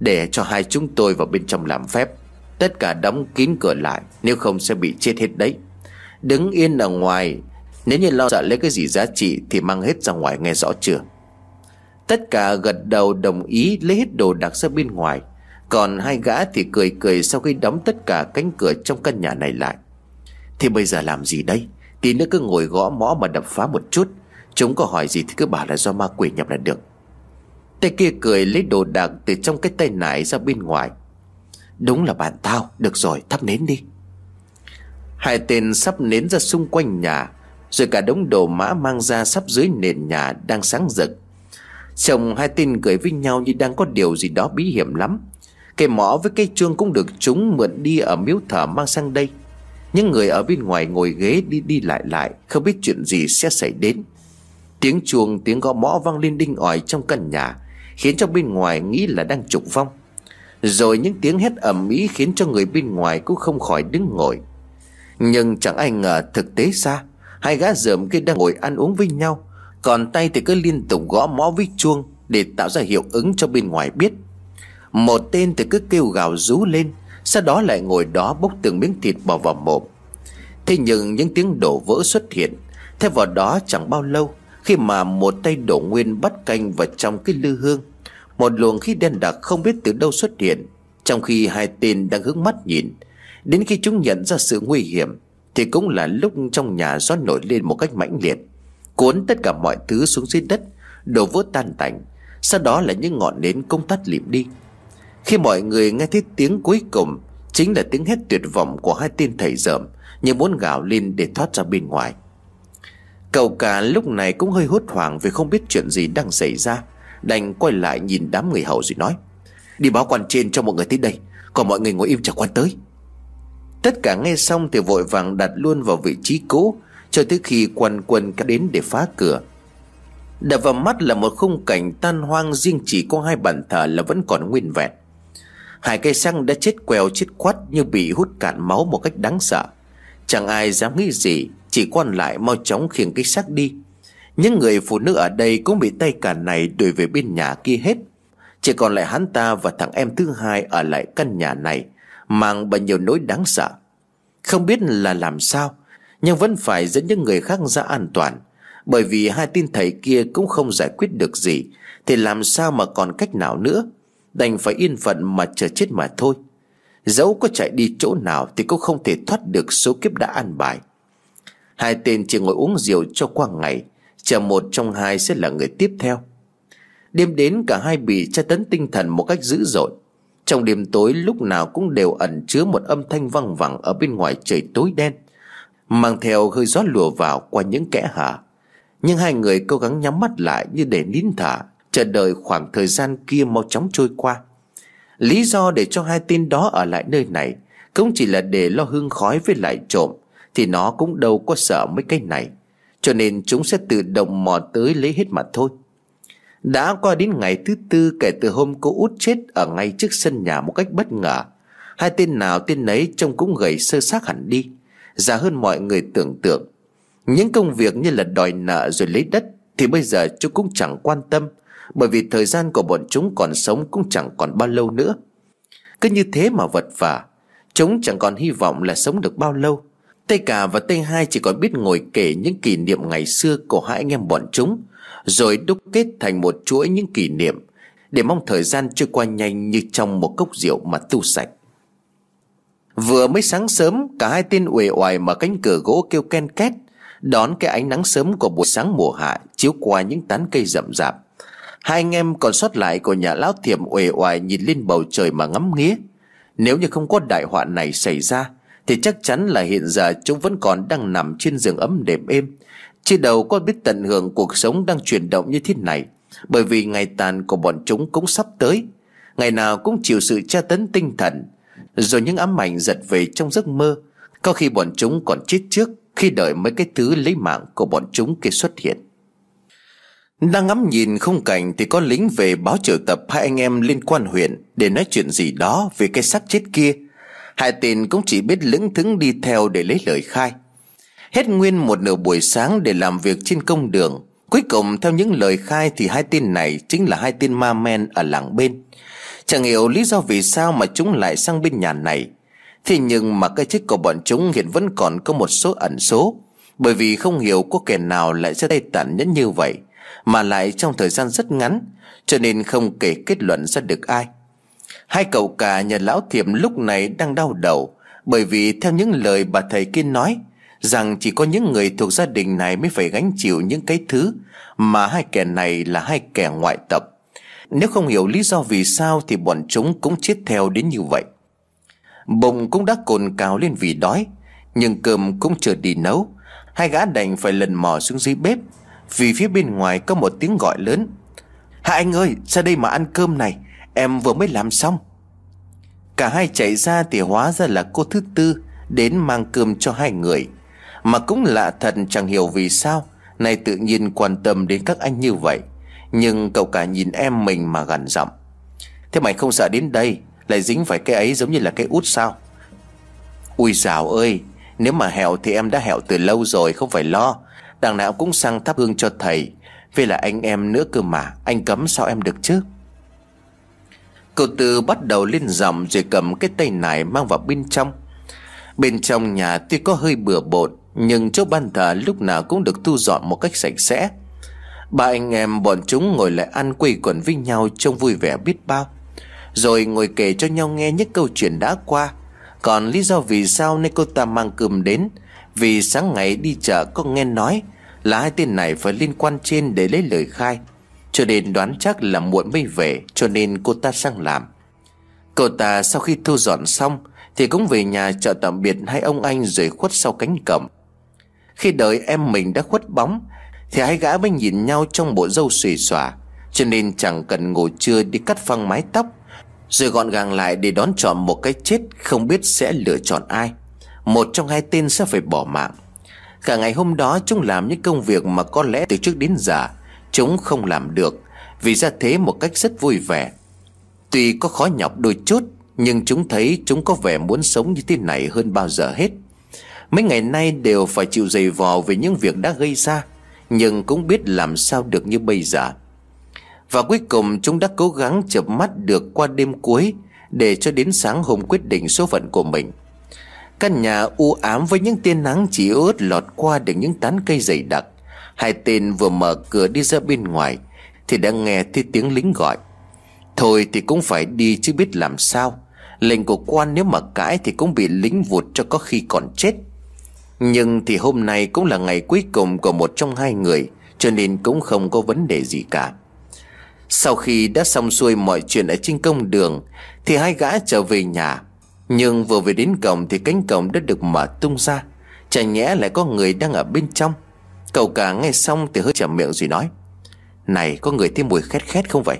Để cho hai chúng tôi vào bên trong làm phép. Tất cả đóng kín cửa lại, Nếu không sẽ bị chết hết đấy. Đứng yên ở ngoài, Nếu như lo sợ lấy cái gì giá trị Thì mang hết ra ngoài nghe rõ chưa? Tất cả gật đầu đồng ý lấy hết đồ đạc ra bên ngoài. Còn hai gã thì cười cười sau khi đóng tất cả cánh cửa trong căn nhà này lại. Thì bây giờ làm gì đây? Tí nữa cứ ngồi gõ mõ mà đập phá một chút. Chúng có hỏi gì thì cứ bảo là do ma quỷ nhập là được. Tay kia cười lấy đồ đạc từ trong cái tay nải ra bên ngoài. Đúng là bạn tao, Được rồi, thắp nến đi. Hai tên sắp nến ra xung quanh nhà, Rồi cả đống đồ mã mang ra sắp dưới nền nhà đang sáng rực. Chồng hai tên cười với nhau như đang có điều gì đó bí hiểm lắm. Cây mõ với cây chuông cũng được chúng mượn đi ở miếu thờ mang sang đây. Những người ở bên ngoài ngồi ghế đi đi lại lại, Không biết chuyện gì sẽ xảy đến. Tiếng chuông, tiếng gõ mõ vang lên đinh ỏi trong căn nhà. Khiến cho bên ngoài nghĩ là đang trục vong. Rồi những tiếng hét ầm ĩ khiến cho người bên ngoài cũng không khỏi đứng ngồi. Nhưng chẳng ai ngờ thực tế xa Hai gã dởm kia đang ngồi ăn uống với nhau, còn tay thì cứ liên tục gõ mõ với chuông Để tạo ra hiệu ứng cho bên ngoài biết. Một tên thì cứ kêu gào rú lên, Sau đó lại ngồi đó bốc từng miếng thịt bỏ vào mồm. Thế nhưng những tiếng đổ vỡ xuất hiện Theo vào đó chẳng bao lâu khi mà một tay đổ nguyên bắt canh vào trong cái lư hương, Một luồng khí đen đặc không biết từ đâu xuất hiện, Trong khi hai tên đang hướng mắt nhìn, Đến khi chúng nhận ra sự nguy hiểm, Thì cũng là lúc trong nhà gió nổi lên một cách mãnh liệt, Cuốn tất cả mọi thứ xuống dưới đất, Đổ vỡ tan tành, Sau đó là những ngọn nến công tắt lịm đi. Khi mọi người nghe thấy tiếng cuối cùng, Chính là tiếng hét tuyệt vọng của hai tên thầy dởm Như muốn gào lên để thoát ra bên ngoài. Cậu cả lúc này cũng hơi hốt hoảng Vì không biết chuyện gì đang xảy ra. Đành quay lại nhìn đám người hầu rồi nói, Đi báo quan trên cho mọi người tới đây, Còn mọi người ngồi im chờ quan tới. Tất cả nghe xong thì vội vàng đặt luôn vào vị trí cũ, cho tới khi quan quân đến để phá cửa. Đập vào mắt là một khung cảnh tan hoang riêng chỉ có hai bàn thờ là vẫn còn nguyên vẹn. Hai cây xăng đã chết quèo chết quắt như bị hút cạn máu một cách đáng sợ. Chẳng ai dám nghĩ gì chỉ quan lại mau chóng khiêng cái xác đi. Những người phụ nữ ở đây cũng bị tay cả này đuổi về bên nhà kia hết. Chỉ còn lại hắn ta và thằng em thứ hai ở lại căn nhà này, Mang bao nhiều nỗi đáng sợ. Không biết là làm sao, nhưng vẫn phải dẫn những người khác ra an toàn. Bởi vì hai tin thầy kia cũng không giải quyết được gì, Thì làm sao mà còn cách nào nữa? Đành phải yên phận mà chờ chết mà thôi. Dẫu có chạy đi chỗ nào Thì cũng không thể thoát được số kiếp đã an bài. Hai tên chỉ ngồi uống rượu cho qua ngày, Chờ một trong hai sẽ là người tiếp theo. Đêm đến cả hai bị tra tấn tinh thần một cách dữ dội. Trong đêm tối, lúc nào cũng đều ẩn chứa một âm thanh văng vẳng ở bên ngoài trời tối đen, Mang theo hơi gió lùa vào qua những kẽ hở. Nhưng hai người cố gắng nhắm mắt lại như để nín thở, Chờ đợi khoảng thời gian kia mau chóng trôi qua. Lý do để cho hai tên đó ở lại nơi này Cũng chỉ là để lo hương khói với lại trộm. Thì nó cũng đâu có sợ mấy cái này. Cho nên chúng sẽ tự động mò tới lấy hết mà thôi. Đã qua đến ngày thứ tư, kể từ hôm cô út chết Ở ngay trước sân nhà một cách bất ngờ, Hai tên nào tên nấy trông cũng gầy sơ xác hẳn đi, Già hơn mọi người tưởng tượng. Những công việc như là đòi nợ rồi lấy đất Thì bây giờ chúng cũng chẳng quan tâm, Bởi vì thời gian của bọn chúng còn sống cũng chẳng còn bao lâu nữa. Cứ như thế mà vật vả, Chúng chẳng còn hy vọng là sống được bao lâu. Tây cả và Tây hai chỉ còn biết ngồi kể những kỷ niệm ngày xưa của hai anh em bọn chúng, Rồi đúc kết thành một chuỗi những kỷ niệm, Để mong thời gian trôi qua nhanh như trong một cốc rượu mà tu sạch. Vừa mới sáng sớm, Cả hai tên uể oải mở cánh cửa gỗ kêu ken két, Đón cái ánh nắng sớm của buổi sáng mùa hạ Chiếu qua những tán cây rậm rạp. Hai anh em còn sót lại của nhà lão thiểm uể oải nhìn lên bầu trời mà ngắm nghía. Nếu như không có đại họa này xảy ra thì chắc chắn là hiện giờ chúng vẫn còn đang nằm trên giường ấm đệm êm. Chứ đầu có biết tận hưởng cuộc sống đang chuyển động như thế này. Bởi vì ngày tàn của bọn chúng cũng sắp tới. Ngày nào cũng chịu sự tra tấn tinh thần. Rồi những ám ảnh giật về trong giấc mơ. Có khi bọn chúng còn chết trước Khi đợi mấy cái thứ lấy mạng của bọn chúng kia xuất hiện. Đang ngắm nhìn khung cảnh Thì có lính về báo triệu tập hai anh em liên quan huyện Để nói chuyện gì đó về cái xác chết kia. Hai tên cũng chỉ biết lững thững đi theo để lấy lời khai. Hết nguyên một nửa buổi sáng để làm việc trên công đường. Cuối cùng, theo những lời khai thì hai tên này chính là hai tên ma men ở làng bên. Chẳng hiểu lý do vì sao mà chúng lại sang bên nhà này. Thế nhưng mà cái chết của bọn chúng hiện vẫn còn có một số ẩn số. Bởi vì không hiểu có kẻ nào lại ra tay tàn nhẫn như vậy, Mà lại trong thời gian rất ngắn, Cho nên không kể kết luận ra được ai. Hai cậu cả nhà lão thiệp lúc này đang đau đầu, Bởi vì theo những lời bà thầy kia nói, Rằng chỉ có những người thuộc gia đình này mới phải gánh chịu những cái thứ Mà hai kẻ này là hai kẻ ngoại tập nếu không hiểu lý do vì sao Thì bọn chúng cũng chết theo đến như vậy. Bụng cũng đã cồn cào lên vì đói, Nhưng cơm cũng chưa đi nấu. Hai gã đành phải lần mò xuống dưới bếp, Vì phía bên ngoài có một tiếng gọi lớn. Hai anh ơi, ra đây mà ăn cơm này. Em vừa mới làm xong. Cả hai chạy ra thì hóa ra là cô thứ tư Đến mang cơm cho hai người. Mà cũng lạ thật chẳng hiểu vì sao Này tự nhiên quan tâm đến các anh như vậy. Nhưng cậu cả nhìn em mình mà gằn giọng. Thế mày không sợ đến đây, Lại dính phải cái ấy giống như là cái út sao? Ui dào ơi, Nếu mà hẹo thì em đã hẹo từ lâu rồi, Không phải lo. Đằng nào cũng sang thắp hương cho thầy. Vì là anh em nữa cơ mà, Anh cấm sao em được chứ? Cậu Tư bắt đầu lên giọng Rồi cầm cái tay này mang vào bên trong. Bên trong nhà tuy có hơi bừa bộn, Nhưng chỗ ban thờ lúc nào cũng được thu dọn một cách sạch sẽ. Ba anh em bọn chúng ngồi lại ăn quây quần với nhau trông vui vẻ biết bao. Rồi ngồi kể cho nhau nghe những câu chuyện đã qua. Còn lý do vì sao nên cô ta mang cơm đến? Vì sáng ngày đi chợ có nghe nói Là hai tên này phải liên quan trên để lấy lời khai. Cho nên đoán chắc là muộn mới về, Cho nên cô ta sang làm. Cô ta sau khi thu dọn xong, Thì cũng về nhà chợ tạm biệt hai ông anh rồi khuất sau cánh cẩm. Khi đợi em mình đã khuất bóng, thì hai gã mới nhìn nhau trong bộ râu xùy xòa. Cho nên chẳng cần ngủ trưa đi cắt phăng mái tóc, Rồi gọn gàng lại để đón chọn một cái chết Không biết sẽ lựa chọn ai. Một trong hai tên sẽ phải bỏ mạng. Cả ngày hôm đó chúng làm những công việc mà có lẽ từ trước đến giờ Chúng không làm được, Vì ra thế một cách rất vui vẻ. Tuy có khó nhọc đôi chút, Nhưng chúng thấy chúng có vẻ muốn sống như thế này hơn bao giờ hết. Mấy ngày nay đều phải chịu dày vò về những việc đã gây ra, nhưng cũng biết làm sao được như bây giờ. Và cuối cùng, chúng đã cố gắng chập mắt được qua đêm cuối Để cho đến sáng hôm quyết định số phận của mình. Căn nhà u ám với những tia nắng chỉ ướt lọt qua được những tán cây dày đặc. Hai tên vừa mở cửa đi ra bên ngoài, Thì đã nghe thấy tiếng lính gọi. Thôi thì cũng phải đi chứ biết làm sao. Lệnh của quan nếu mà cãi thì cũng bị lính vụt cho có khi còn chết. Nhưng thì hôm nay cũng là ngày cuối cùng của một trong hai người, Cho nên cũng không có vấn đề gì cả. Sau khi đã xong xuôi mọi chuyện ở trên công đường, Thì hai gã trở về nhà. Nhưng vừa về đến cổng thì cánh cổng đã được mở tung ra. Chả nhẽ lại có người đang ở bên trong. Cậu cả nghe xong thì hơi chậm miệng rồi nói, Này, có người thấy mùi khét khét không vậy?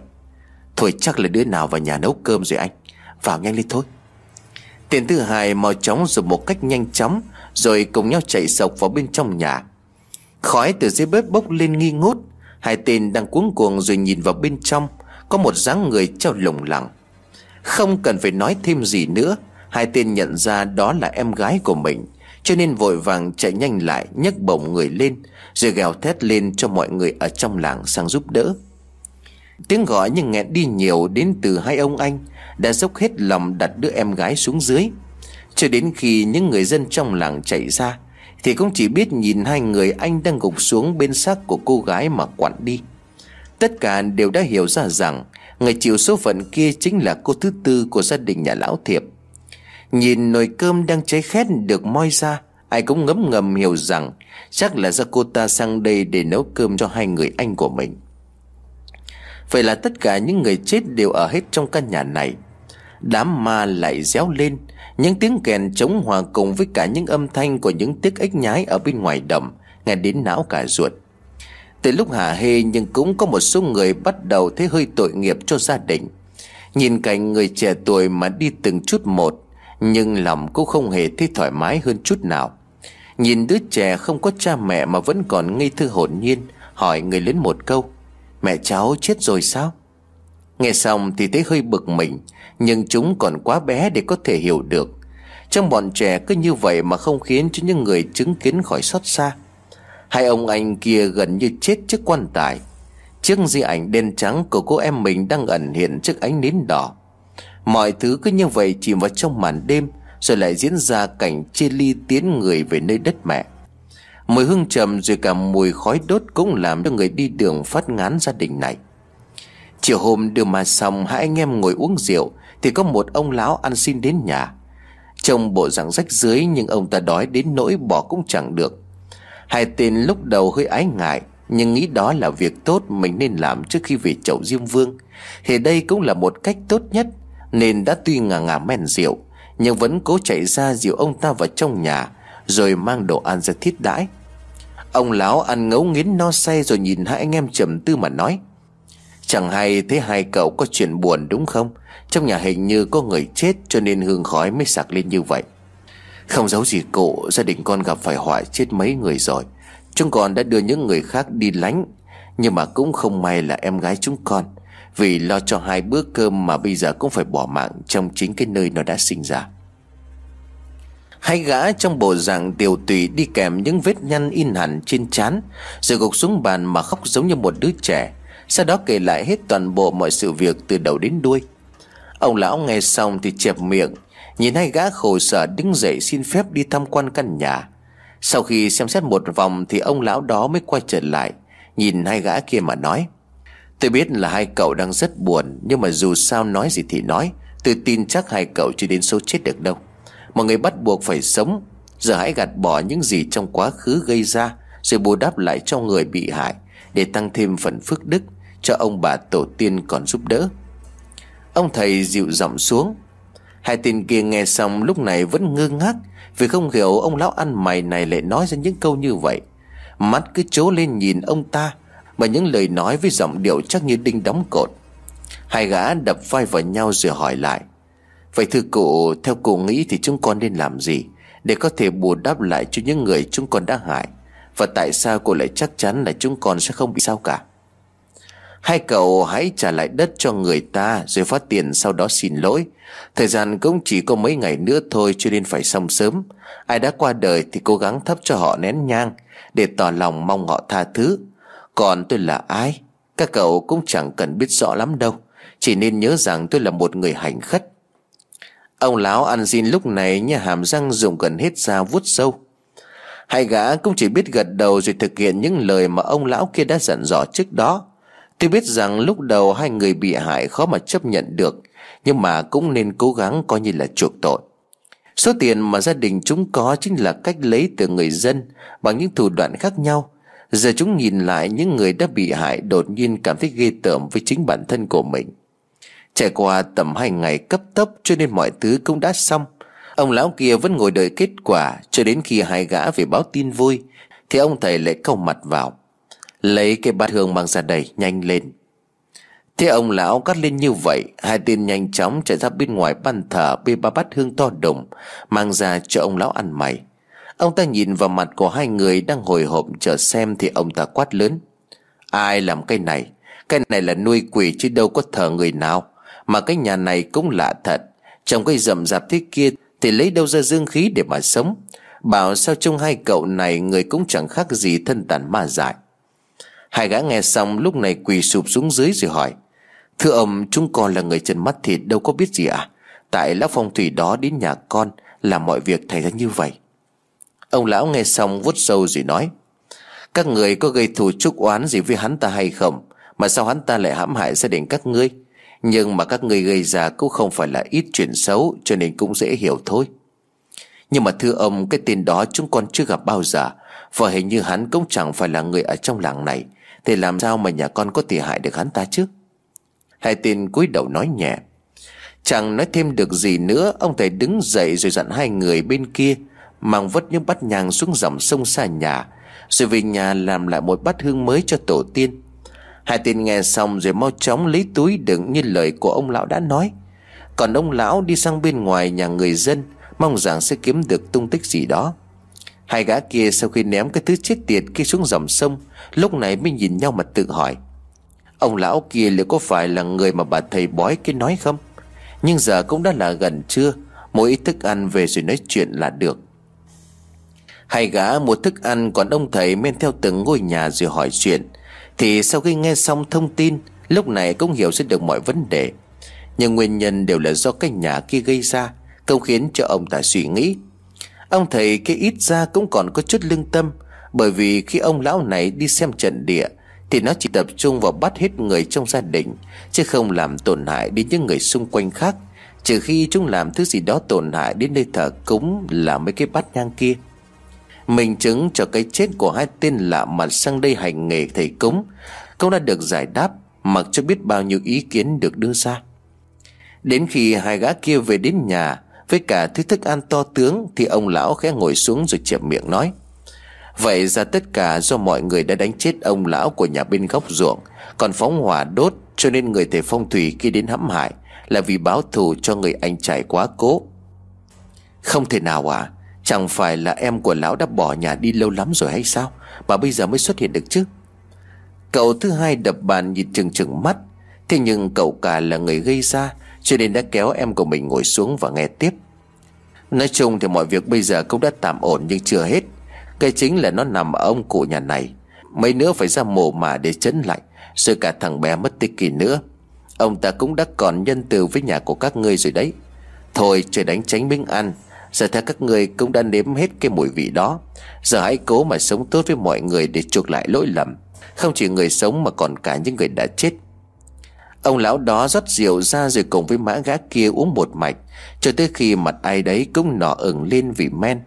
Thôi chắc là đứa nào vào nhà nấu cơm rồi anh. Vào nhanh lên thôi. Tên thứ hai, mau chóng rồi một cách nhanh chóng, Rồi cùng nhau chạy sộc vào bên trong nhà. Khói từ dưới bếp bốc lên nghi ngút. Hai tên đang cuống cuồng rồi nhìn vào bên trong, Có một dáng người treo lủng lẳng. Không cần phải nói thêm gì nữa, Hai tên nhận ra đó là em gái của mình. Cho nên vội vàng chạy nhanh lại, nhấc bổng người lên, Rồi gào thét lên cho mọi người ở trong làng sang giúp đỡ. Tiếng gọi nhưng nghẹn đi nhiều đến từ hai ông anh, Đã dốc hết lòng đặt đứa em gái xuống dưới. Cho đến khi những người dân trong làng chạy ra, Thì cũng chỉ biết nhìn hai người anh đang gục xuống bên xác của cô gái mà quặn đi. Tất cả đều đã hiểu ra rằng Người chịu số phận kia chính là cô thứ tư của gia đình nhà lão thiệp. Nhìn nồi cơm đang cháy khét được moi ra, Ai cũng ngấm ngầm hiểu rằng Chắc là do cô ta sang đây để nấu cơm cho hai người anh của mình. Vậy là tất cả những người chết đều ở hết trong căn nhà này. Đám ma lại réo lên, Những tiếng kèn chống hòa cùng với cả những âm thanh của những tiếc ếch nhái ở bên ngoài đầm, Nghe đến não cả ruột. Từ lúc hả hê nhưng cũng có một số người bắt đầu thấy hơi tội nghiệp cho gia đình. Nhìn cảnh người trẻ tuổi mà đi từng chút một nhưng lòng cũng không hề thấy thoải mái hơn chút nào. Nhìn đứa trẻ không có cha mẹ mà vẫn còn ngây thơ hồn nhiên, Hỏi người lớn một câu, Mẹ cháu chết rồi sao? Nghe xong thì thấy hơi bực mình, Nhưng chúng còn quá bé để có thể hiểu được. Trong bọn trẻ cứ như vậy mà không khiến cho những người chứng kiến khỏi xót xa. Hai ông anh kia gần như chết trước quan tài. Chiếc di ảnh đen trắng của cô em mình đang ẩn hiện trước ánh nến đỏ. Mọi thứ cứ như vậy chìm vào trong màn đêm, Rồi lại diễn ra cảnh chia ly tiến người về nơi đất mẹ. Mùi hương trầm rồi cả mùi khói đốt cũng làm cho người đi đường phát ngán gia đình này. Chiều hôm đưa mà xong, hai anh em ngồi uống rượu, Thì có một ông lão ăn xin đến nhà. Trông bộ dạng rách dưới nhưng ông ta đói đến nỗi bỏ cũng chẳng được. Hai tên lúc đầu hơi ái ngại, Nhưng nghĩ đó là việc tốt mình nên làm trước khi về chậu Diêm Vương. Thì đây cũng là một cách tốt nhất nên đã tuy ngà ngà men rượu, Nhưng vẫn cố chạy ra dìu ông ta vào trong nhà, Rồi mang đồ ăn ra thiết đãi. Ông lão ăn ngấu nghiến no say rồi nhìn hai anh em trầm tư mà nói, Chẳng hay thế hai cậu có chuyện buồn đúng không? Trong nhà hình như có người chết cho nên hương khói mới sạc lên như vậy. Không giấu gì cụ, Gia đình con gặp phải họa chết mấy người rồi. Chúng con đã đưa những người khác đi lánh. Nhưng mà cũng không may là em gái chúng con. Vì lo cho hai bữa cơm mà bây giờ cũng phải bỏ mạng Trong chính cái nơi nó đã sinh ra. Hai gã trong bộ dạng tiều tùy đi kèm những vết nhăn in hẳn trên trán, Rồi gục xuống bàn mà khóc giống như một đứa trẻ. Sau đó kể lại hết toàn bộ mọi sự việc từ đầu đến đuôi. Ông lão nghe xong thì chẹp miệng, Nhìn hai gã khổ sở đứng dậy xin phép đi tham quan căn nhà. Sau khi xem xét một vòng thì ông lão đó mới quay trở lại. Nhìn hai gã kia mà nói, Tôi biết là hai cậu đang rất buồn, Nhưng mà dù sao nói gì thì nói, Tôi tin chắc hai cậu chưa đến số chết được đâu. Mọi người bắt buộc phải sống, Giờ hãy gạt bỏ những gì trong quá khứ gây ra, Rồi bù đắp lại cho người bị hại, Để tăng thêm phần phước đức Cho ông bà tổ tiên còn giúp đỡ. Ông thầy dịu giọng xuống, Hai tên kia nghe xong lúc này vẫn ngơ ngác Vì không hiểu ông lão ăn mày này lại nói ra những câu như vậy. Mắt cứ trố lên nhìn ông ta Mà những lời nói với giọng điệu chắc như đinh đóng cột. Hai gã đập vai vào nhau rồi hỏi lại, Vậy thưa cụ, Theo cụ nghĩ thì chúng con nên làm gì Để có thể bù đắp lại cho những người chúng con đã hại? Và tại sao cụ lại chắc chắn là chúng con sẽ không bị sao cả? Hai cậu hãy trả lại đất cho người ta Rồi phát tiền sau đó xin lỗi. Thời gian cũng chỉ có mấy ngày nữa thôi, Cho nên phải xong sớm. Ai đã qua đời thì cố gắng thắp cho họ nén nhang. Để tỏ lòng mong họ tha thứ. Còn tôi là ai? Các cậu cũng chẳng cần biết rõ lắm đâu. Chỉ nên nhớ rằng tôi là một người hành khất. Ông lão ăn xin lúc này nhà hàm răng dùng gần hết ra vuốt sâu. Hai gã cũng chỉ biết gật đầu rồi thực hiện những lời mà ông lão kia đã dặn dò trước đó. Tôi biết rằng lúc đầu hai người bị hại khó mà chấp nhận được, Nhưng mà cũng nên cố gắng coi như là chuộc tội. Số tiền mà gia đình chúng có chính là cách lấy từ người dân, Bằng những thủ đoạn khác nhau. Giờ chúng nhìn lại những người đã bị hại đột nhiên cảm thấy ghê tởm với chính bản thân của mình. Trải qua tầm hai ngày cấp tốc cho nên mọi thứ cũng đã xong. Ông lão kia vẫn ngồi đợi kết quả Cho đến khi hai gã về báo tin vui, Thì ông thầy lại câu mặt vào. Lấy cái bát hương mang ra đây, nhanh lên. Thế ông lão cắt lên như vậy, Hai tên nhanh chóng chạy ra bên ngoài ban thờ Bê ba bát hương to đùng, Mang ra cho ông lão ăn mày. Ông ta nhìn vào mặt của hai người Đang hồi hộp chờ xem Thì ông ta quát lớn. Ai làm cái này? Cái này là nuôi quỷ chứ đâu có thờ người nào. Mà cái nhà này cũng lạ thật. Trong cái rậm rạp thế kia Thì lấy đâu ra dương khí để mà sống? Bảo sao trong hai cậu này Người cũng chẳng khác gì thân tàn ma dại. Hai gã nghe xong lúc này quỳ sụp xuống dưới rồi hỏi. Thưa ông, chúng con là người chân mắt thịt đâu có biết gì à? Tại lão phong thủy đó đến nhà con Làm mọi việc thành ra như vậy. Ông lão nghe xong vuốt sâu rồi nói, Các người có gây thù chúc oán gì với hắn ta hay không? Mà sao hắn ta lại hãm hại gia đình các ngươi? Nhưng mà các ngươi gây ra cũng không phải là ít chuyện xấu, Cho nên cũng dễ hiểu thôi. Nhưng mà thưa ông, Cái tên đó chúng con chưa gặp bao giờ, Và hình như hắn cũng chẳng phải là người ở trong làng này, Thì làm sao mà nhà con có thể hại được hắn ta chứ? Hai tên cúi đầu nói nhẹ. Chẳng nói thêm được gì nữa, Ông thầy đứng dậy rồi dặn hai người bên kia, Mang vất những bát nhang xuống dòng sông xa nhà, Rồi về nhà làm lại một bát hương mới cho tổ tiên. Hai tên nghe xong rồi mau chóng lấy túi đựng như lời của ông lão đã nói. Còn ông lão đi sang bên ngoài nhà người dân, Mong rằng sẽ kiếm được tung tích gì đó. Hai gã kia sau khi ném cái thứ chết tiệt kia xuống dòng sông, Lúc này mới nhìn nhau mà tự hỏi Ông lão kia liệu có phải là người mà bà thầy bói kia nói không? Nhưng giờ cũng đã là gần trưa, Mỗi ít thức ăn về rồi nói chuyện là được. Hai gã mua thức ăn, Còn ông thầy men theo từng ngôi nhà rồi hỏi chuyện. Thì sau khi nghe xong thông tin, Lúc này cũng hiểu sẽ được mọi vấn đề. Nhưng nguyên nhân đều là do cái nhà kia gây ra Không khiến cho ông ta suy nghĩ. Ông thầy kia ít ra cũng còn có chút lương tâm, Bởi vì khi ông lão này đi xem trận địa thì nó chỉ tập trung vào bắt hết người trong gia đình, Chứ không làm tổn hại đến những người xung quanh khác, Trừ khi chúng làm thứ gì đó tổn hại đến nơi thờ cúng là mấy cái bát nhang kia. Mình chứng cho cái chết của hai tên lạ mặt sang đây hành nghề thầy cúng, Cũng đã được giải đáp, Mặc cho biết bao nhiêu ý kiến được đưa ra. Đến khi hai gã kia về đến nhà, Với cả thứ thức ăn to tướng Thì ông lão khẽ ngồi xuống rồi chẹp miệng nói. Vậy ra tất cả do mọi người đã đánh chết ông lão của nhà bên góc ruộng. Còn phóng hỏa đốt, cho nên người thầy phong thủy khi đến hãm hại Là vì báo thù cho người anh trai quá cố. Không thể nào à Chẳng phải là em của lão đã bỏ nhà đi lâu lắm rồi hay sao? Mà bây giờ mới xuất hiện được chứ? Cậu thứ hai đập bàn nhìn chừng chừng mắt. Thế nhưng cậu cả là người gây ra, Cho nên đã kéo em của mình ngồi xuống và nghe tiếp. Nói chung thì mọi việc bây giờ cũng đã tạm ổn nhưng chưa hết cái chính là nó nằm ở ông cụ nhà này. Mấy nữa phải ra mồ mà để chấn lại Rồi cả thằng bé mất tích kỳ nữa. Ông ta cũng đã còn nhân từ với nhà của các ngươi rồi đấy. Thôi, trời đánh tránh miếng ăn. Giờ theo các ngươi cũng đã nếm hết cái mùi vị đó. Giờ hãy cố mà sống tốt với mọi người để chuộc lại lỗi lầm. Không chỉ người sống mà còn cả những người đã chết. Ông lão đó rót rượu ra rồi cùng với mã gã kia uống một mạch, Cho tới khi mặt ai đấy cũng nọ ửng lên vì men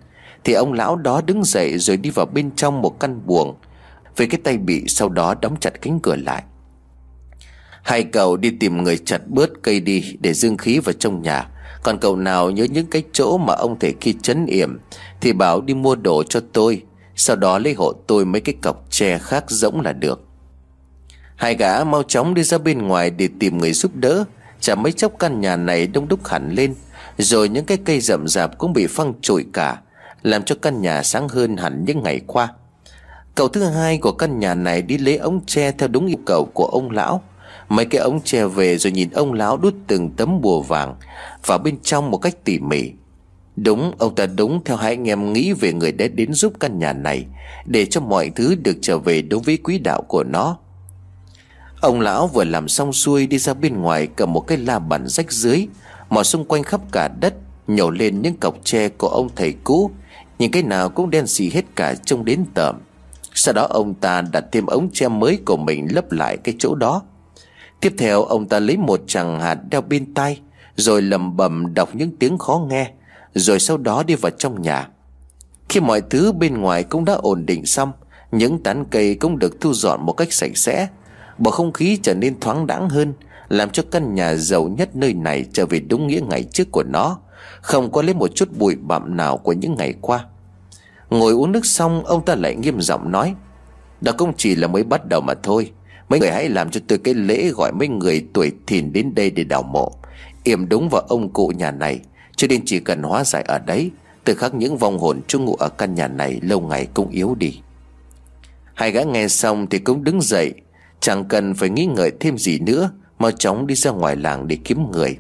thì ông lão đó đứng dậy rồi đi vào bên trong một căn buồng. Với cái tay bị sau đó đóng chặt cánh cửa lại. Hai cậu đi tìm người chặt bớt cây đi để dương khí vào trong nhà. Còn cậu nào nhớ những cái chỗ mà ông thể khi chấn yểm, Thì bảo đi mua đồ cho tôi. Sau đó lấy hộ tôi mấy cái cọc tre khác rỗng là được. Hai gã mau chóng đi ra bên ngoài để tìm người giúp đỡ. Chả mấy chốc căn nhà này đông đúc hẳn lên, Rồi những cái cây rậm rạp cũng bị phăng trụi cả làm cho căn nhà sáng hơn hẳn những ngày qua. Cậu thứ hai của căn nhà này đi lấy ống tre theo đúng yêu cầu của ông lão. Mấy cái ống tre về rồi nhìn ông lão đút từng tấm bùa vàng Vào bên trong một cách tỉ mỉ. Đúng, ông ta đúng theo hai anh em nghĩ về người đã đến giúp căn nhà này Để cho mọi thứ được trở về đối với quý đạo của nó. Ông lão vừa làm xong xuôi đi ra bên ngoài cầm một cái la bàn rách dưới Mò xung quanh khắp cả đất Nhổ lên những cọc tre của ông thầy cũ. Nhìn cái nào cũng đen xì hết cả trông đến tởm. Sau đó ông ta đặt thêm ống tre mới của mình lấp lại cái chỗ đó. Tiếp theo, ông ta lấy một chàng hạt đeo bên tay Rồi lầm bầm đọc những tiếng khó nghe, Rồi sau đó đi vào trong nhà. Khi mọi thứ bên ngoài cũng đã ổn định xong, Những tán cây cũng được thu dọn một cách sạch sẽ, Bầu không khí trở nên thoáng đãng hơn, Làm cho căn nhà giàu nhất nơi này trở về đúng nghĩa ngày trước của nó không có lấy một chút bụi bặm nào của những ngày qua. Ngồi uống nước xong, Ông ta lại nghiêm giọng nói, Đó cũng chỉ là mới bắt đầu mà thôi. Mấy người hãy làm cho tôi cái lễ gọi mấy người tuổi thìn đến đây để đào mộ. Yểm đúng vào ông cụ nhà này, Cho nên chỉ cần hóa giải ở đấy, Từ khắc những vong hồn chung ngụ ở căn nhà này Lâu ngày cũng yếu đi. Hai gã nghe xong thì cũng đứng dậy, Chẳng cần phải nghĩ ngợi thêm gì nữa, Mau chóng đi ra ngoài làng để kiếm người.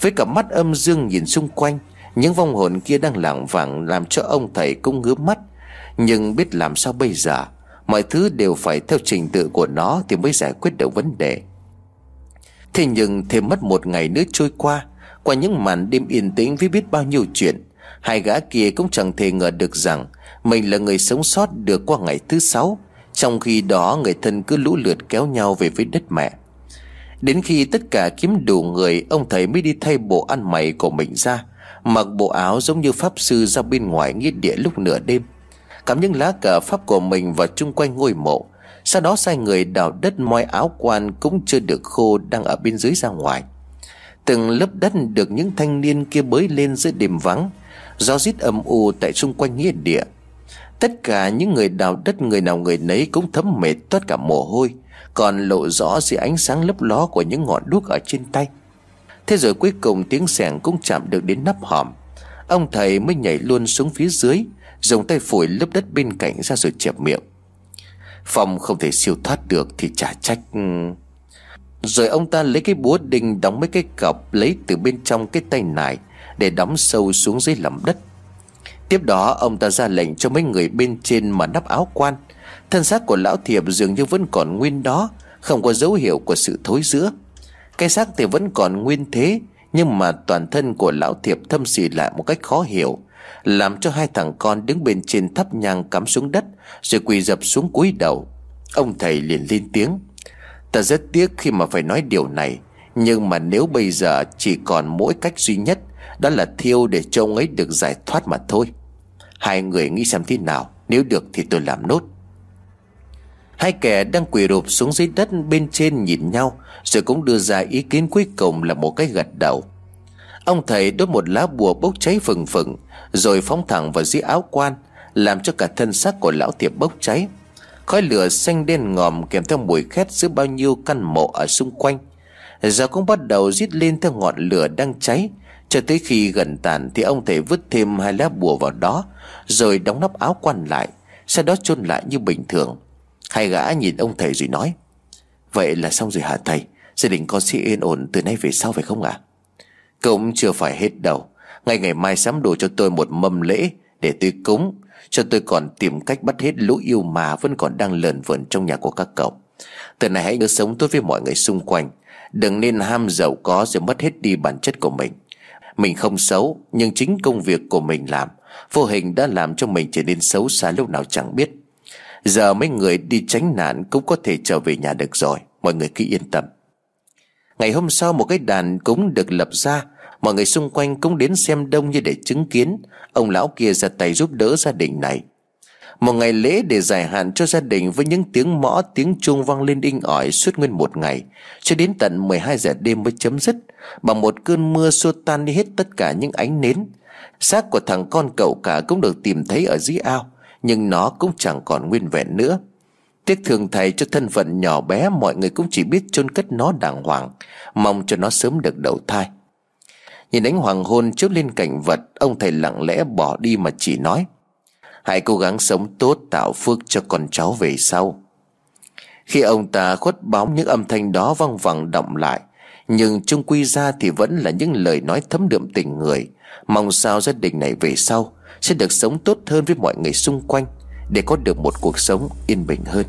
Với cặp mắt âm dương nhìn xung quanh, Những vong hồn kia đang lảng vảng Làm cho ông thầy cũng ngứa mắt. Nhưng biết làm sao bây giờ, Mọi thứ đều phải theo trình tự của nó Thì mới giải quyết được vấn đề. Thế nhưng thêm mất một ngày nữa trôi qua Qua những màn đêm yên tĩnh với biết bao nhiêu chuyện, Hai gã kia cũng chẳng thể ngờ được rằng Mình là người sống sót được qua ngày thứ sáu, Trong khi đó người thân cứ lũ lượt kéo nhau về với đất mẹ. Đến khi tất cả kiếm đủ người, Ông thầy mới đi thay bộ ăn mày của mình ra. Mặc bộ áo giống như pháp sư ra bên ngoài nghĩa địa lúc nửa đêm. Cắm những lá cờ pháp của mình vào chung quanh ngôi mộ. Sau đó sai người đào đất moi áo quan Cũng chưa được khô đang ở bên dưới ra ngoài. Từng lớp đất được những thanh niên kia bới lên giữa đêm vắng Gió rít âm u tại xung quanh nghĩa địa. Tất cả những người đào đất người nào người nấy cũng thấm mệt toát cả mồ hôi. Còn lộ rõ dưới ánh sáng lấp ló của những ngọn đuốc ở trên tay. Thế rồi cuối cùng tiếng sẻng cũng chạm được đến nắp hòm. Ông thầy mới nhảy luôn xuống phía dưới, Dùng tay phủi lớp đất bên cạnh ra rồi chẹp miệng. Phong không thể siêu thoát được Thì chả trách. Rồi ông ta lấy cái búa đinh Đóng mấy cái cọc lấy từ bên trong cái tay nải Để đóng sâu xuống dưới lòng đất. Tiếp đó ông ta ra lệnh cho mấy người bên trên mà nắp áo quan. Thân xác của lão thiệp dường như vẫn còn nguyên đó, Không có dấu hiệu của sự thối giữa. Cái xác thì vẫn còn nguyên thế, Nhưng mà toàn thân của lão thiệp thâm xì lại một cách khó hiểu, làm cho hai thằng con đứng bên trên thấp nhang cắm xuống đất, Rồi quỳ dập xuống cúi đầu. Ông thầy liền lên tiếng, Ta rất tiếc khi mà phải nói điều này, Nhưng mà nếu bây giờ chỉ còn mỗi cách duy nhất, Đó là thiêu để cho ông ấy được giải thoát mà thôi. Hai người nghĩ xem thế nào, Nếu được thì tôi làm nốt. Hai kẻ đang quỳ rụp xuống dưới đất bên trên nhìn nhau, Rồi cũng đưa ra ý kiến cuối cùng là một cái gật đầu. Ông thầy đốt một lá bùa bốc cháy phừng phừng, Rồi phóng thẳng vào dưới áo quan, Làm cho cả thân xác của lão tiệp bốc cháy. Khói lửa xanh đen ngòm kèm theo mùi khét giữa bao nhiêu căn mộ ở xung quanh. Giờ cũng bắt đầu rít lên theo ngọn lửa đang cháy. Cho tới khi gần tàn thì ông thầy vứt thêm hai lá bùa vào đó, Rồi đóng nắp áo quan lại, Sau đó chôn lại như bình thường. Hai gã nhìn ông thầy rồi nói, Vậy là xong rồi hả thầy? Gia đình con sẽ yên ổn từ nay về sau phải không ạ? À? Cũng chưa phải hết đâu Ngày ngày mai sắm đồ cho tôi một mâm lễ Để tôi cúng, Cho tôi còn tìm cách bắt hết lũ yêu mà Vẫn còn đang lờn vờn trong nhà của các cậu. Từ này hãy nhớ sống tốt với mọi người xung quanh. Đừng nên ham giàu có Rồi mất hết đi bản chất của mình. Mình không xấu, Nhưng chính công việc của mình làm, Vô hình đã làm cho mình trở nên xấu xa lúc nào chẳng biết. Giờ mấy người đi tránh nạn Cũng có thể trở về nhà được rồi. Mọi người cứ yên tâm. Ngày hôm sau một cái đàn cúng được lập ra. Mọi người xung quanh cũng đến xem đông như để chứng kiến. Ông lão kia ra tay giúp đỡ gia đình này. Một ngày lễ để giải hạn cho gia đình Với những tiếng mõ, tiếng chuông vang lên inh ỏi suốt nguyên một ngày. Cho đến tận 12 giờ đêm mới chấm dứt. Bằng một cơn mưa xua tan đi hết tất cả những ánh nến. Xác của thằng con cậu cả cũng được tìm thấy ở dưới ao. Nhưng nó cũng chẳng còn nguyên vẹn nữa. Tiếc thường thầy cho thân phận nhỏ bé Mọi người cũng chỉ biết chôn cất nó đàng hoàng. Mong cho nó sớm được đầu thai. Nhìn ánh hoàng hôn chiếu lên cảnh vật, Ông thầy lặng lẽ bỏ đi mà chỉ nói, Hãy cố gắng sống tốt, tạo phước cho con cháu về sau. Khi ông ta khuất bóng những âm thanh đó văng vẳng động lại, Nhưng chung quy ra thì vẫn là những lời nói thấm đượm tình người. Mong sao gia đình này về sau sẽ được sống tốt hơn với mọi người xung quanh để có được một cuộc sống yên bình hơn.